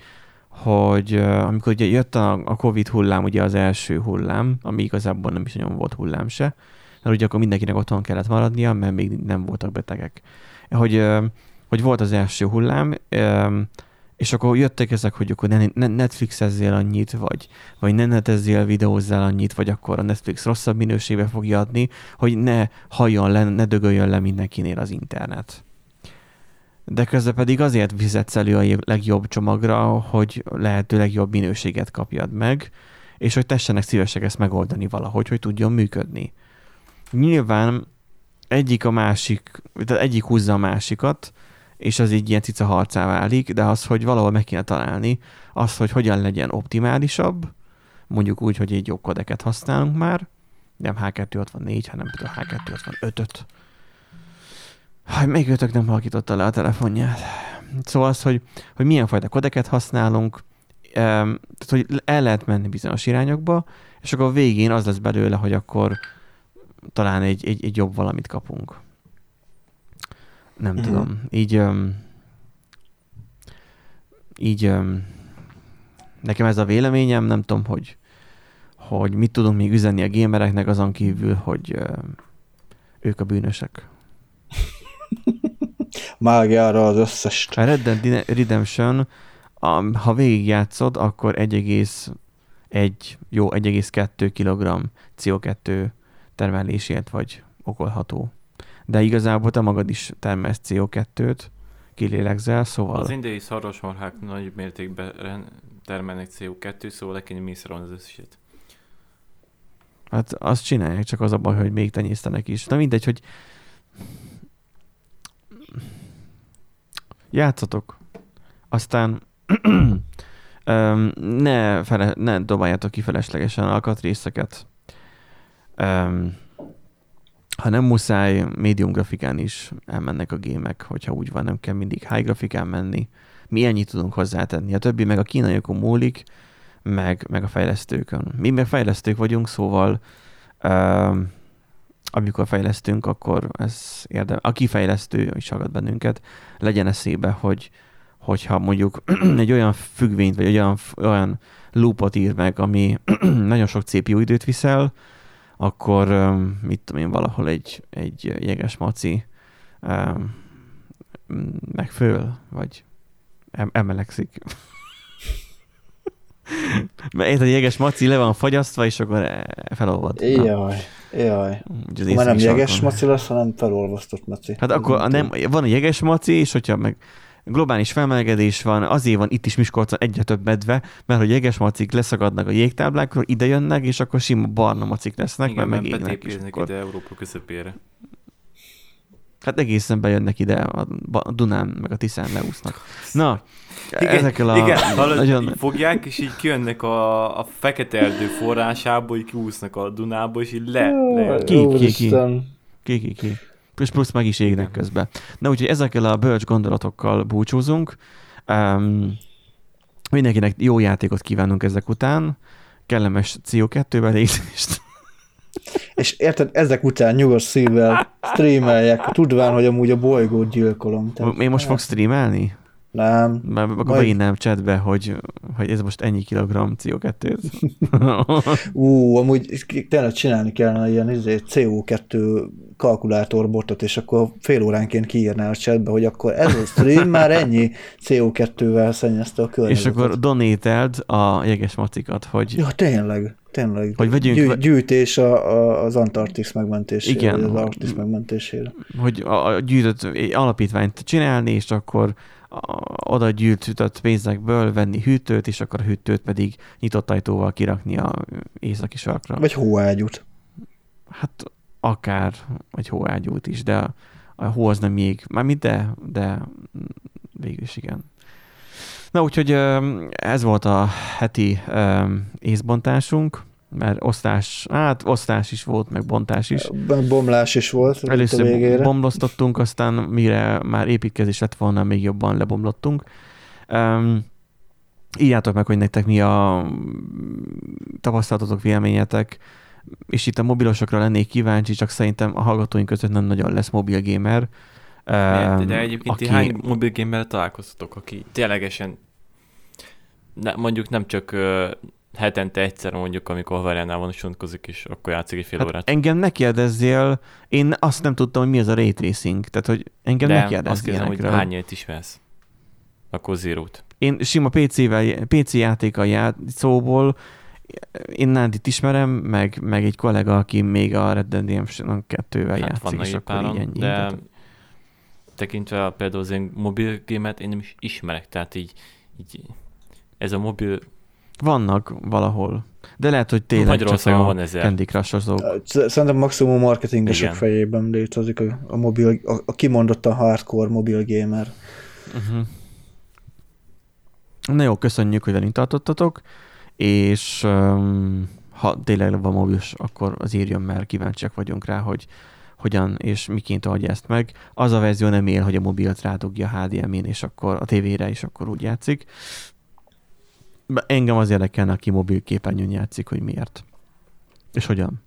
hogy amikor ugye jött a, a Covid hullám, ugye az első hullám, ami igazából nem is nagyon volt hullám se, mert ugye akkor mindenkinek otthon kellett maradnia, mert még nem voltak betegek. Hogy, hogy volt az első hullám, és akkor jöttek ezek, hogy akkor ne, ne Netflixezzél annyit, vagy, vagy ne netezzél, videózzál annyit, vagy akkor a Netflix rosszabb minőségbe fogja adni, hogy ne halljon le, ne dögöljön le mindenkinél az internet de közben pedig azért fizetsz elő a legjobb csomagra, hogy lehetőleg jobb minőséget kapjad meg, és hogy tessenek szívesek ezt megoldani valahogy, hogy tudjon működni. Nyilván egyik a másik, tehát egyik húzza a másikat, és az így ilyen cica harcá válik, de az, hogy valahol meg kéne találni, az, hogy hogyan legyen optimálisabb, mondjuk úgy, hogy egy jobb kodeket használunk már, nem H264, hanem például H265-öt, Hát még őtök nem halkította le a telefonját. Szóval az, hogy, hogy milyen fajta kodeket használunk, tehát hogy el lehet menni bizonyos irányokba, és akkor a végén az lesz belőle, hogy akkor talán egy, egy, egy jobb valamit kapunk. Nem mm. tudom. Így így nekem ez a véleményem, nem tudom, hogy, hogy mit tudunk még üzenni a gamereknek azon kívül, hogy ők a bűnösek. Mágiára az összes. A Red Dead Redemption, ha végigjátszod, akkor 1,1, jó, 1,2 kg CO2 termelésért vagy okolható. De igazából te magad is termelsz CO2-t, kilélegzel, szóval... Az indiai szarvasmarhák nagy mértékben termelnek CO2, szóval le kéne mészárolni az összeset. Hát azt csinálják, csak az a baj, hogy még tenyésztenek is. Na mindegy, hogy játszatok. Aztán um, ne, fele, ne dobáljátok ki feleslegesen alkatrészeket. Um, ha nem muszáj, médium grafikán is elmennek a gémek, hogyha úgy van, nem kell mindig high grafikán menni. Mi ennyit tudunk hozzátenni. A többi meg a kínaiakon múlik, meg, meg a fejlesztőkön. Mi meg fejlesztők vagyunk, szóval um, amikor fejlesztünk, akkor ez érdem. Aki fejlesztő is agad bennünket, legyen eszébe, hogy hogyha mondjuk egy olyan függvényt, vagy olyan, olyan loopot ír meg, ami nagyon sok CPU időt viszel, akkor mit tudom én, valahol egy, egy jeges maci um, megföl, vagy emelegszik. Mert a jeges maci le van fagyasztva, és akkor e, felolvad. Jaj, jaj. Már nem jeges maci lesz, hanem felolvasztott maci. Hát akkor nem, van a jeges maci, és hogyha meg globális felmelegedés van, azért van itt is Miskolcon egyre több medve, mert hogy jeges macik leszakadnak a jégtáblákról, ide jönnek, és akkor sima barna macik lesznek, Igen, mert megégnek. Akkor... ide Európa közepére. Hát egészen bejönnek ide a Dunán, meg a Tiszán leúsznak. Na, igen, ezekkel a... Igen, nagyon... fogják, és így kijönnek a, a fekete erdő forrásából, így kiúsznak a Dunából, és így le... le ki, ki, ki, ki, ki, ki. Plusz, plusz meg is égnek közben. Na úgyhogy ezekkel a bölcs gondolatokkal búcsúzunk. Um, mindenkinek jó játékot kívánunk ezek után. Kellemes CO2 belégzést. És érted, ezek után nyugodt szívvel streameljek, tudván, hogy amúgy a bolygót gyilkolom. Tehát, Én most fog streamelni? Nem. Mert akkor Majd... beírnám chatbe, hogy, hogy ez most ennyi kilogramm CO2. Ú, amúgy tényleg csinálni kellene ilyen izé, CO2 kalkulátorbotot, és akkor fél óránként kiírná a chatbe, hogy akkor ez a stream már ennyi CO2-vel szennyezte a környezetet. És akkor donateld a jeges macikat, hogy... Ja, tényleg, tényleg. Hogy vegyünk... Gyű, gyűjtés a, a, az Antarktisz megmentésére, Igen, az Arktisz megmentésére. Hogy a, a gyűjtött alapítványt csinálni, és akkor oda gyűjtött pénzekből venni hűtőt, és akkor a hűtőt pedig nyitott ajtóval kirakni a északi sarkra. Vagy hóágyút. Hát akár, vagy hóágyút is, de a hó az nem még, mármint de, de végül is igen. Na úgyhogy ez volt a heti észbontásunk mert osztás, hát osztás is volt, meg bontás is. Bomlás is volt. Először a végére. bomloztattunk, aztán mire már építkezés lett volna, még jobban lebomlottunk. Um, írjátok meg, hogy nektek mi a tapasztalatotok, véleményetek, és itt a mobilosokra lennék kíváncsi, csak szerintem a hallgatóink között nem nagyon lesz mobil gamer. Um, de egyébként aki... hány mobil gamer találkoztatok, aki ténylegesen ne, mondjuk nem csak hetente egyszer mondjuk, amikor haverjánál van, sontkozik, és akkor játszik egy fél hát órát. Engem ne kérdezzél, én azt nem tudtam, hogy mi az a ray tracing, tehát hogy engem De ne kérdezz azt kérdezem, hogy hány ilyet ismersz. Akkor zero-t. Én sima PC-vel, PC játékkal játszóból én Nádit ismerem, meg, meg egy kollega, aki még a Red Dead Redemption 2-vel hát játszik, és akkor páron, így ennyi. De tehát... tekintve például az én mobil gémet én nem is ismerek, tehát így, így ez a mobil vannak valahol. De lehet, hogy tényleg Magyarországon van ezer. Candy Crush-osok. Szerintem maximum marketingesek fejében létezik a, a, mobil, a, a kimondottan hardcore mobil gamer. Uh-huh. Na jó, köszönjük, hogy velünk tartottatok, és um, ha tényleg van mobilis, akkor az írjon, mert kíváncsiak vagyunk rá, hogy hogyan és miként adja ezt meg. Az a verzió nem él, hogy a mobilt rádugja HDMI-n, és akkor a tévére, és akkor úgy játszik. Engem az érdekelne, aki mobil képernyőn játszik, hogy miért. És hogyan.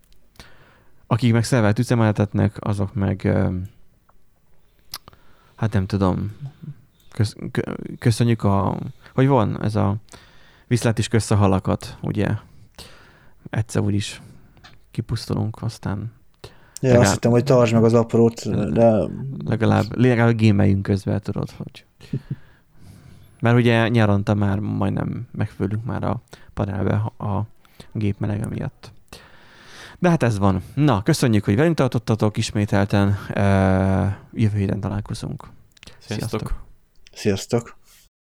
Akik meg szervert üzemeltetnek, azok meg hát nem tudom, köszönjük a, hogy van ez a viszlát is kösz a halakat, ugye? Egyszer úgyis kipusztulunk, aztán Ja, azt hittem, hogy tartsd meg az aprót, de... Legalább, legalább gémeljünk közben, tudod, hogy... Mert ugye nyaranta már majdnem megfőlünk már a panelbe a gép melege miatt. De hát ez van. Na, köszönjük, hogy velünk tartottatok ismételten. Uh, jövő héten találkozunk. Sziasztok! Sziasztok!